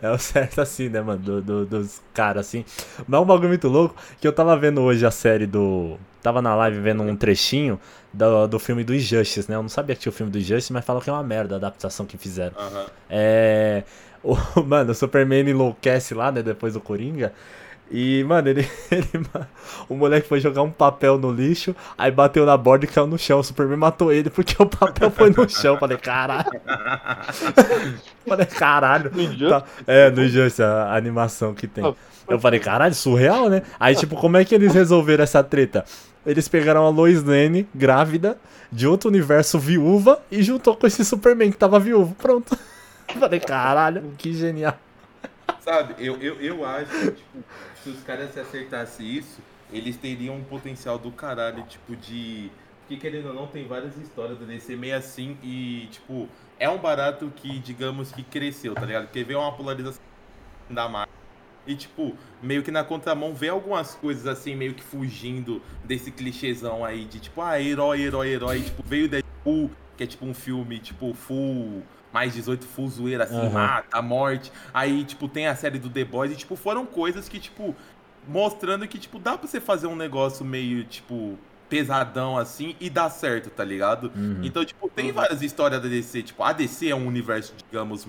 é o certo assim, né, mano? do- do- dos caras assim. Mas é um bagulho muito louco que eu tava vendo hoje a série do. Tava na live vendo um trechinho do, do filme do Injustice, né? Eu não sabia que tinha o filme do Injustice, mas falam que é uma merda a adaptação que fizeram. É. O, mano, o Superman enlouquece lá, né? Depois do Coringa. E, mano, ele, ele. O moleque foi jogar um papel no lixo, aí bateu na borda e caiu no chão. O Superman matou ele porque o papel foi no chão. Falei, caralho. Falei, caralho. No? Tá- É, no Injustice, a, animação que tem. Ah, Eu falei, caralho, surreal, né? Aí, tipo, como é que eles resolveram essa treta? Eles pegaram a Lois Lane, grávida, de outro universo, viúva, e juntou com esse Superman que tava viúvo. Pronto. Falei, caralho, que genial. Sabe, eu, eu, eu acho que, tipo, se os caras se acertassem isso, eles teriam um potencial do caralho, tipo, de. Porque querendo ou não, tem várias histórias do DC meio assim e, tipo, é um barato que, digamos, que cresceu, tá ligado? Porque veio uma polarização da marca. E, tipo, meio que na contramão vê algumas coisas assim, meio que fugindo desse clichêzão aí de tipo, ah, herói, herói, herói. Tipo, veio Deadpool, que é tipo um filme, tipo, full mais 18 full zoeira, assim, Aham. mata, morte. Aí, tipo, tem a série do The Boys e, tipo, foram coisas que, tipo, mostrando que, tipo, dá pra você fazer um negócio meio, tipo, pesadão assim e dar certo, tá ligado? Uhum. Então, tipo, tem várias histórias da DC. Tipo, a DC é um universo, digamos,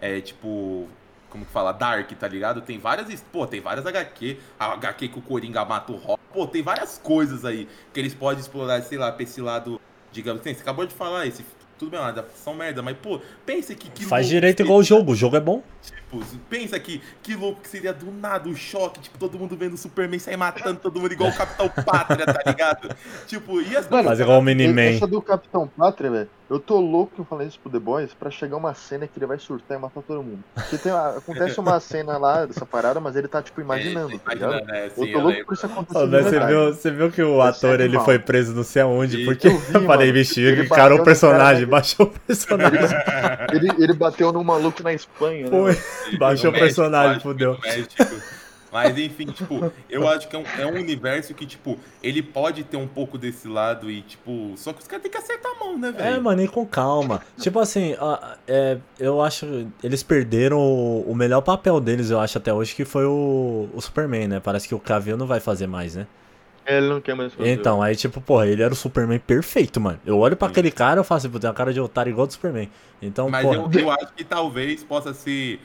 é tipo. Como que fala? Dark, tá ligado? Tem várias. Pô, tem várias HQ. A HQ que o Coringa mata o Rock. Pô, tem várias coisas aí que eles podem explorar, sei lá, pra esse lado. Digamos assim, você acabou de falar esse. Tudo bem, adaptação merda, mas, pô, pensa que. que Faz louco direito igual o jogo, o jogo é bom. Tipo, pensa que, que louco que seria do nada o choque, tipo, todo mundo vendo o Superman sair matando todo mundo igual o Capitão Pátria, tá ligado? Tipo, e as Mano, Faz igual o Mini-Man. Essa do Capitão Pátria, velho, eu tô louco que eu falei isso pro The Boys pra chegar uma cena que ele vai surtar e matar todo mundo. Porque tem, acontece uma cena lá dessa parada, mas ele tá, tipo, imaginando, tá ligado? Imaginando, é, sim, Eu tô eu louco por isso acontecer. Mas você, viu, você viu que o ator ele foi preso não sei aonde, Sim. porque Eu vi, eu falei, bicho, Ele encarou o no personagem, cara, baixou o personagem. Ele, ele bateu num maluco na Espanha, né? Foi. Baixou o personagem, fudeu. no México. Mas enfim, tipo, eu acho que é um, é um universo que, tipo, ele pode ter um pouco desse lado e, tipo, só que os caras têm que acertar a mão, né, velho? É, mano, e com calma. Tipo assim, ó, é, eu acho. Eles perderam o, o melhor papel deles, eu acho, até hoje, que foi o, o Superman, né? Parece que o Cavill não vai fazer mais, né? Ele não quer mais fazer. Então, aí, tipo, porra, ele era o Superman perfeito, mano. Eu olho pra aquele cara e falo assim, tem uma cara de otário igual do Superman. Então, Mas porra. eu, eu acho que talvez possa ser.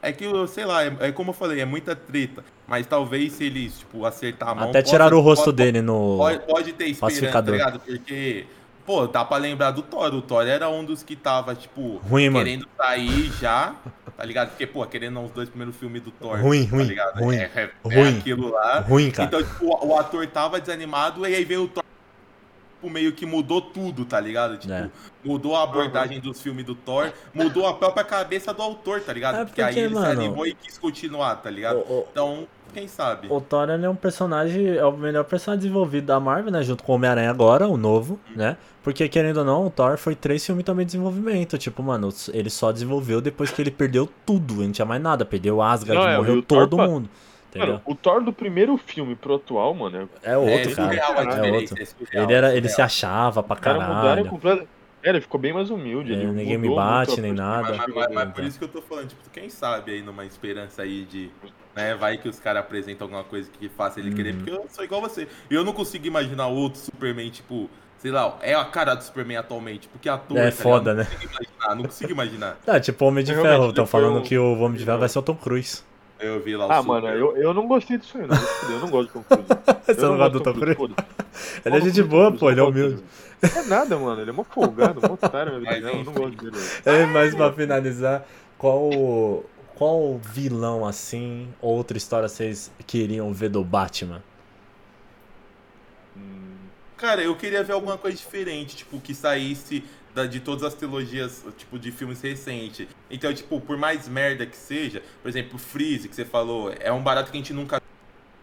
É que, eu sei lá, é, é como eu falei, é muita treta. Mas talvez se eles, tipo, acertar a mão. Até tiraram o rosto pode- dele no. Pode, pode ter esperança, tá ligado? Porque, pô, dá pra lembrar do Thor. O Thor era um dos que tava, tipo, Ruim, mano. querendo sair já, tá ligado? Porque, pô, querendo não, os dois primeiros filmes do Thor. Ruim, tá ruim, ligado? ruim, É, é, é ruim. aquilo lá. Ruim, cara. Então, tipo, o, o ator tava desanimado e aí veio o Thor. Tipo, meio que mudou tudo, tá ligado? Tipo, É. mudou a abordagem dos filmes do Thor, mudou a própria cabeça do autor, tá ligado? É porque, aí porque, ele mano, se animou e quis continuar, tá ligado? o- o- Então, quem sabe? O Thor ele é um personagem, é o melhor personagem desenvolvido da Marvel, né? Junto com o Homem-Aranha agora, o novo, né? Porque querendo ou não, o Thor foi três filmes também de desenvolvimento. Tipo, mano, ele só desenvolveu depois que ele perdeu tudo. Não tinha mais nada. Perdeu Asgard, Não, é, e morreu Thor, todo pá, mundo. Entendeu? Mano, o Thor do primeiro filme pro atual, mano, É outro, é cara. surreal a É diferença, outro. é Ele, era, ele se achava pra caralho. É, ele ficou bem mais humilde. É, ele ninguém me bate, nem nada. Mas, mas- mas- por isso que eu tô falando, tipo, quem sabe aí numa esperança aí de. Né, vai que os caras apresentam alguma coisa que faça ele querer, Uhum. porque eu sou igual você. E eu não consigo imaginar outro Superman, tipo, sei lá, é a cara do Superman atualmente, porque ator. É tá foda, ligado? né? Não consigo imaginar, não consigo imaginar. Ah, tipo Homem de Realmente, Ferro. Estão falando um- que o Homem de Ferro vai ser o Tom Cruise. Eu vi lá o Ah, Super- mano, eu, eu não gostei disso aí, não. Eu não gosto de Tom Cruise. Você Eu não gosta do Tom Cruise? Ele é gente boa, pô, ele é humilde. É nada, mano. Ele é mó folgado, mó otário, meu Mas Deus. Eu não gosto dele. É, mas pra finalizar, qual qual vilão assim, outra história vocês queriam ver do Batman? Cara, eu queria ver alguma coisa diferente, tipo, que saísse da- de todas as trilogias, tipo, de filmes recentes. Então, tipo, por mais merda que seja, por exemplo, o Freeze, que você falou, é um barato que a gente nunca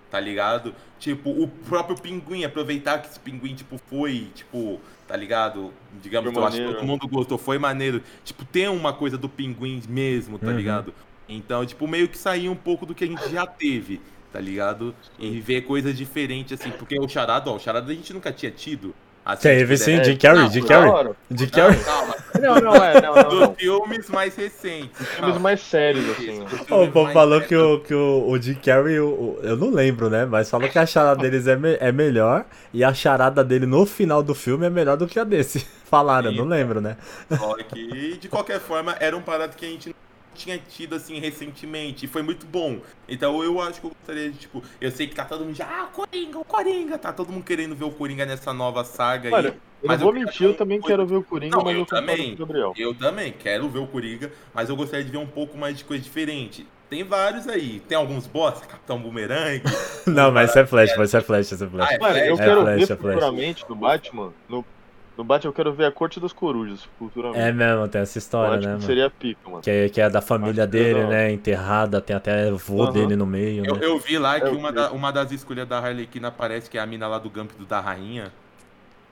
tá ligado? Tipo, o próprio Pinguim, aproveitar que esse Pinguim, tipo, foi, tipo, tá ligado? Digamos, Foi eu acho que todo mundo gostou, foi maneiro. Tipo, tem uma coisa do Pinguim mesmo, tá Uhum. ligado? Então, tipo, meio que sair um pouco do que a gente já teve, tá ligado? E ver coisas diferentes, assim, porque o Charada, ó, o Charada a gente nunca tinha tido. Assim, Teve sim, Jim Carrey, Não, Jim Carrey. Jim Não, Carrey. calma. Não, não, é, não, não. Dos filmes mais recentes. Filmes mais sérios, assim. O povo falou que, o, que o, o Jim Carrey, o- o- eu não lembro, né? Mas falou que a charada deles é, me- é melhor e a charada dele no final do filme é melhor do que a desse. Falaram, eu não lembro, né? Só que, de qualquer forma, era um parado que a gente não tinha tido, assim, recentemente. E foi muito bom. Então, eu acho que eu gostaria de, tipo... Eu sei que tá todo mundo já... Ah, o Coringa, o Coringa! Tá todo mundo querendo ver o Coringa nessa nova saga Mano, aí. eu Mas vou eu mentir, eu também coisa- quero ver o Coringa, Não, mas eu eu também. Gabriel. Eu também quero ver o Coringa, mas eu gostaria de ver um pouco mais de coisa diferente. Tem vários aí. Tem alguns bosta, Capitão Boomerang. Não, mas isso é flash, mas isso é flash, isso é Ah, flash. é Mano, eu Flash, quero Flash, ver é Flash. futuramente no Batman. No, no Batman eu quero ver a Corte das Corujas, futuramente. É mesmo, tem essa história, né, que mano? seria pica, mano. Que é, que é da família que dele, hora. né? Enterrada, tem até vô Aham. dele no meio, Eu, né? eu vi lá que É, eu uma, da- uma das escolhas da Harley Quinn aparece que é a mina lá do Gump do da Rainha.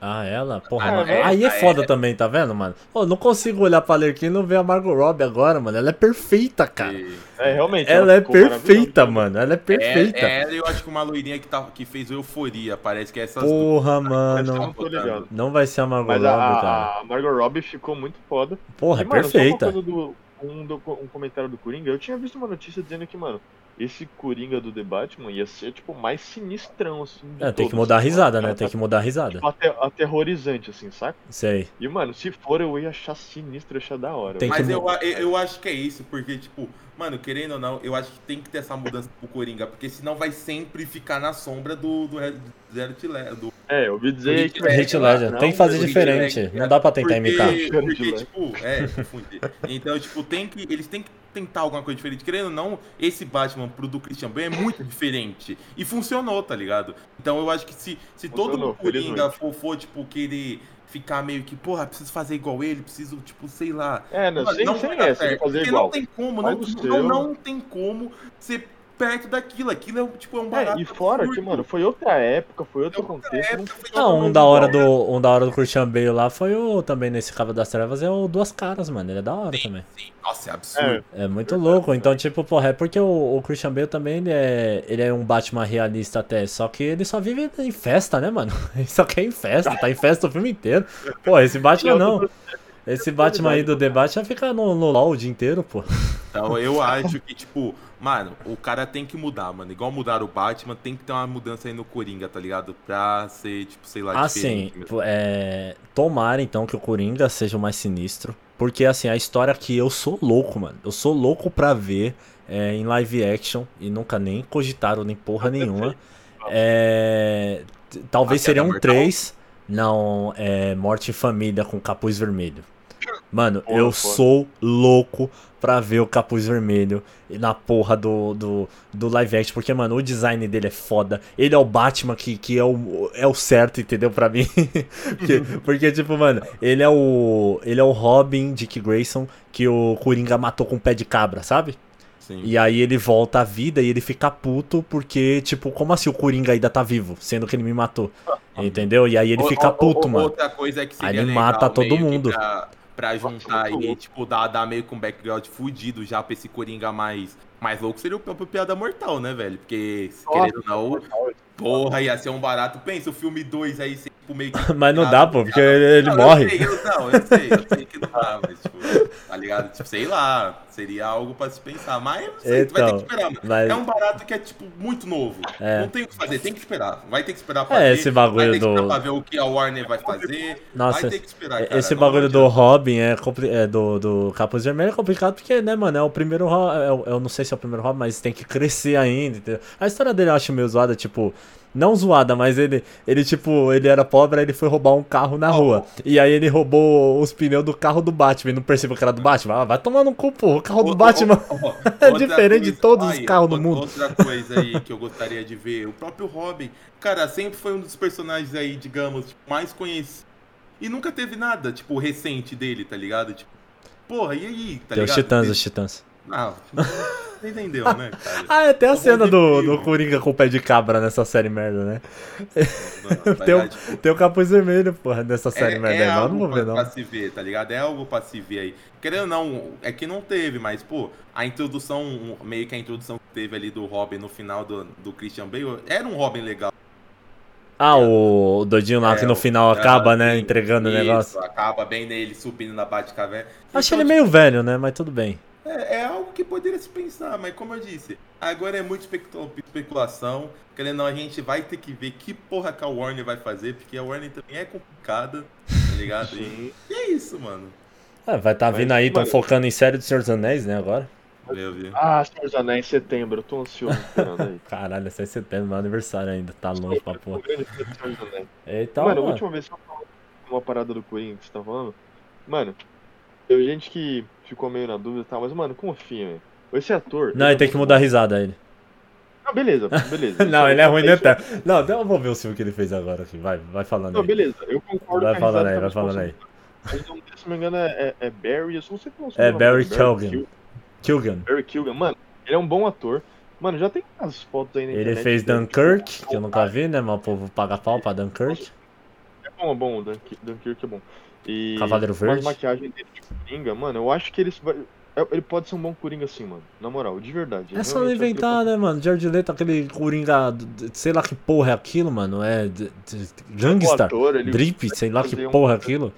Ah, ela? Porra, Ah, é, aí é é. foda também, tá vendo, mano? Pô, não consigo olhar pra Lerquim e não ver a Margot Robbie agora, mano. Ela é perfeita, cara. E- É, realmente. Ela é ficou maravilhosa. perfeita, mano. Ela é perfeita. É, é ela e eu acho que uma loirinha que, tá, que fez Euforia, parece que é essas Porra, eu mano. não. Não vai ser a Margot Mas Robbie, a, cara. a Margot Robbie ficou muito foda. Porra, é E, mano, só perfeita. uma coisa do, um, do- um comentário do Coringa, eu tinha visto uma notícia dizendo que, mano, esse Coringa do The Batman ia ser, tipo, mais sinistrão, assim. É, tem que mudar a assim, risada, mano. né? Tem que mudar a risada. Tipo, até, aterrorizante, assim, saca? Sei. E, mano, se for, eu ia achar sinistro, ia achar da hora. Tem Mas que eu, eu, acho que é isso, porque, tipo, mano, querendo ou não, eu acho que tem que ter essa mudança pro Coringa, porque senão vai sempre ficar na sombra do, do, Red- do do É, eu ouvi dizer que... Hit Ledger. não, Tem que fazer diferente. Não dá pra tentar porque, imitar. Porque, tipo, é, confundir. Então, tipo, tem que, eles têm que tentar alguma coisa diferente. Querendo ou não, esse Batman pro do Christian Bale é muito diferente. E funcionou, tá ligado? Então eu acho que se, se todo Funcionou, Coringa for, for, tipo, querer ficar meio que, porra, preciso fazer igual ele, preciso, tipo, sei lá. É, não, Mano, sem, não sem essa, fazer porque igual. não tem como, não, não, não tem como ser perto daquilo. Aquilo é, tipo, é um É, barato e fora que, mano, foi outra época, foi outro É contexto. época, não foi Ah, um da hora do, um da hora do Christian Bale lá foi o também nesse Cabo das Trevas é o Duas Caras, mano. Ele é da hora também. Sim, Nossa, é absurdo. É, É muito louco. Então, tipo, porra, é porque o, o Christian Bale também ele é, ele é um Batman realista até. Só que ele só vive em festa, né, mano? Ele só quer em festa, tá em festa o filme inteiro. Pô, esse Batman não. Esse Batman aí do debate vai ficar no, no LOL o dia inteiro, pô. Então eu acho que, tipo, mano, o cara tem que mudar, mano. Igual mudaram o Batman, tem que ter uma mudança aí no Coringa, tá ligado? Pra ser, tipo, sei lá, Assim, mesmo. é, tomara então que o Coringa seja o mais sinistro. Porque, assim, a história que eu sou louco, mano. Eu sou louco pra ver é, em live action e nunca nem cogitaram nem porra nenhuma. É, talvez seria um Mortal? 3. Não, é Morte em Família com Capuz Vermelho. Mano, Porra, eu foda. sou louco pra ver o Capuz Vermelho na porra do, do, do live action, porque, mano, o design dele é foda. Ele é o Batman que, que é, o, é o certo, entendeu? Pra mim. porque, porque, tipo, mano, ele é o. Ele é o Robin Dick Grayson que o Coringa matou com um pé de cabra, sabe? Sim. E aí ele volta à vida e ele fica puto porque, tipo, como assim o Coringa ainda tá vivo, sendo que ele me matou? Entendeu? E aí ele O- fica o- puto, o- mano. Outra coisa é que Aí seria ele legal, mata todo mundo. Pra, pra juntar louco. tipo, dar, dar meio com um background fudido já pra esse Coringa mais, mais louco, seria o próprio Piada Mortal, né, velho? Porque, querendo ou não, porra, ia ser um barato. Pensa, o filme 2 aí, tipo, meio que... Mas não dá, pô, porque ele, ele Não, morre. Eu sei, eu, não, eu sei, eu sei que não dá, mas, tipo, tá ligado? Tipo, sei lá, seria algo pra se pensar. Mas, não sei, tu vai ter Então, que esperar, mano. mas- É um barato que é, tipo, muito novo. É. Não tem o que fazer, tem que esperar. Vai ter que esperar pra É, ver. esse bagulho vai ter que do- esperar pra ver o que a Warner vai fazer. Nossa, vai ter que esperar, cara. Esse bagulho do. Robin é, compli- é do, do Capuz Vermelho é complicado porque, né, mano, é o primeiro Robin. Eu, eu não sei se é o primeiro Robin, mas tem que crescer ainda. entendeu? A história dele eu acho meio zoada, tipo. Não zoada, mas ele, ele, tipo, ele era pobre, aí ele foi roubar um carro na rua. E aí ele roubou os pneus do carro do Batman. E não percebeu que era do Batman. Ah, vai tomar no cu, pô. O carro do Ô, ô, Batman. ô, ô, É diferente de todos os carros do mundo. Outra coisa aí que eu gostaria de ver, o próprio Robin, cara, sempre foi um dos personagens aí, digamos, tipo, mais conhecidos. E nunca teve nada, tipo, recente dele, tá ligado? Tipo, porra, e aí, tá Tem os ligado? titãs, os titãs. Não, você entendeu, né, cara? Ah, é, tem a O cena do, do Coringa com o pé de cabra nessa série merda, né? Não, Tem o, ligado? Tipo, tem o capuz vermelho, porra, nessa série é, merda é aí. Não, não vou ver, não. pra se ver, tá ligado? É algo pra se ver aí. Querendo ou não, é que não teve, mas, pô, a introdução, meio que a introdução que teve ali do Robin no final do, do Christian Bale, era um Robin legal. Ah, o, o doidinho lá É, que no o- final acaba, né, sim, entregando o isso, negócio. Acaba bem nele subindo na Batcaverna. Achei Então, ele meio velho, né, mas tudo bem. É, é algo que poderia se pensar, mas como eu disse, agora é muito especula- especulação. Querendo ou não, a gente vai ter que ver que porra que a Warner vai fazer, porque a Warner também é complicada, tá ligado? Sim. E é isso, mano. É, vai tá Mas, vindo aí, tão mano- focando em série do Senhor dos Anéis, né, agora. Ah, Senhor dos Anéis, setembro, eu tô ansioso esperando aí. Caralho, esse é setembro, meu aniversário ainda, tá longe pra porra. Eita, mano, a mano. última vez que eu falei uma parada do você tá falando, mano, teve gente que ficou meio na dúvida e tal, mas, mano, confia, velho. Esse ator. Não, é ele tem que mudar a bom. risada ele. Não, beleza, beleza. Não, ele é ruim, tá? Não, então eu vou ver o filme que ele fez agora aqui. Vai, vai falando Não, aí. beleza, eu concordo Vai a falando aí, tá vai falando mais aí. Mas, não- se não me engano, é, é, é Barry, eu não sei como É Barry Keoghan. Keoghan. Kilgan. Barry Keoghan, mano, ele é um bom ator. Mano, já tem as fotos aí na Ele fez Dunkirk, que eu nunca vi, né? Mas o povo paga pau pra Dunkirk. bom, é bom, o Dunk- Dunkirk é bom. E Cavaleiro Verde? a maquiagem dele de Coringa, mano, eu acho que eles vai- é- ele pode ser um bom Coringa sim, mano. Na moral, de verdade. Eu É só ele inventar, né, mano? Jared Leto, aquele coringa, sei lá que porra é aquilo, mano. É Gangsta, ator, ele drip, sei lá que um- porra é aquilo.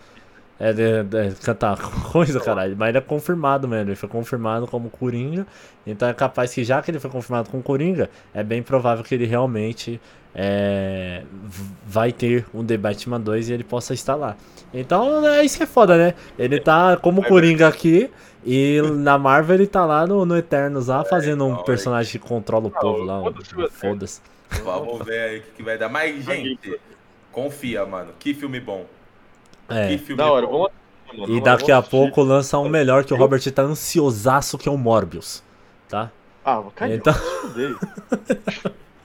É, de, de cantar coisa, caralho. Mas ele é confirmado, mano. Ele foi confirmado como Coringa. Então é capaz que, já que ele foi confirmado como Coringa, é bem provável que ele realmente é, vai ter um The Batman 2 e ele possa estar lá. Então é isso que é foda, né? Ele tá como Coringa aqui. E na Marvel ele tá lá no, no Eternos lá, fazendo um então, personagem que controla o povo lá. foda-se. Vamos ver aí o que, que vai dar. Mas, gente, confia, mano. Que filme bom. É. Que filme Da hora, bom. vamos mano. E Vamos- daqui a pouco lança um melhor que o Robert tá ansiosaço, que é o Morbius. Tá? Ah, cara, Então-.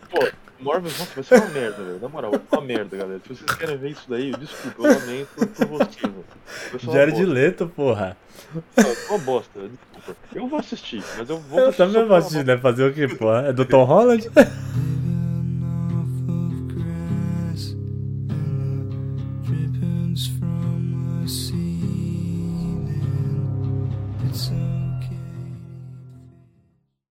Pô, Morbius, nossa, vai ser uma merda, velho. Na moral, uma merda, galera. Se vocês querem ver isso daí, desculpa, eu lamento por vocês, velho. Jared. Leto, porra. Não, uma bosta, desculpa. Eu vou assistir, mas eu vou Eu também vou assistir, né? Fazer o quê, porra? É do Tom Holland?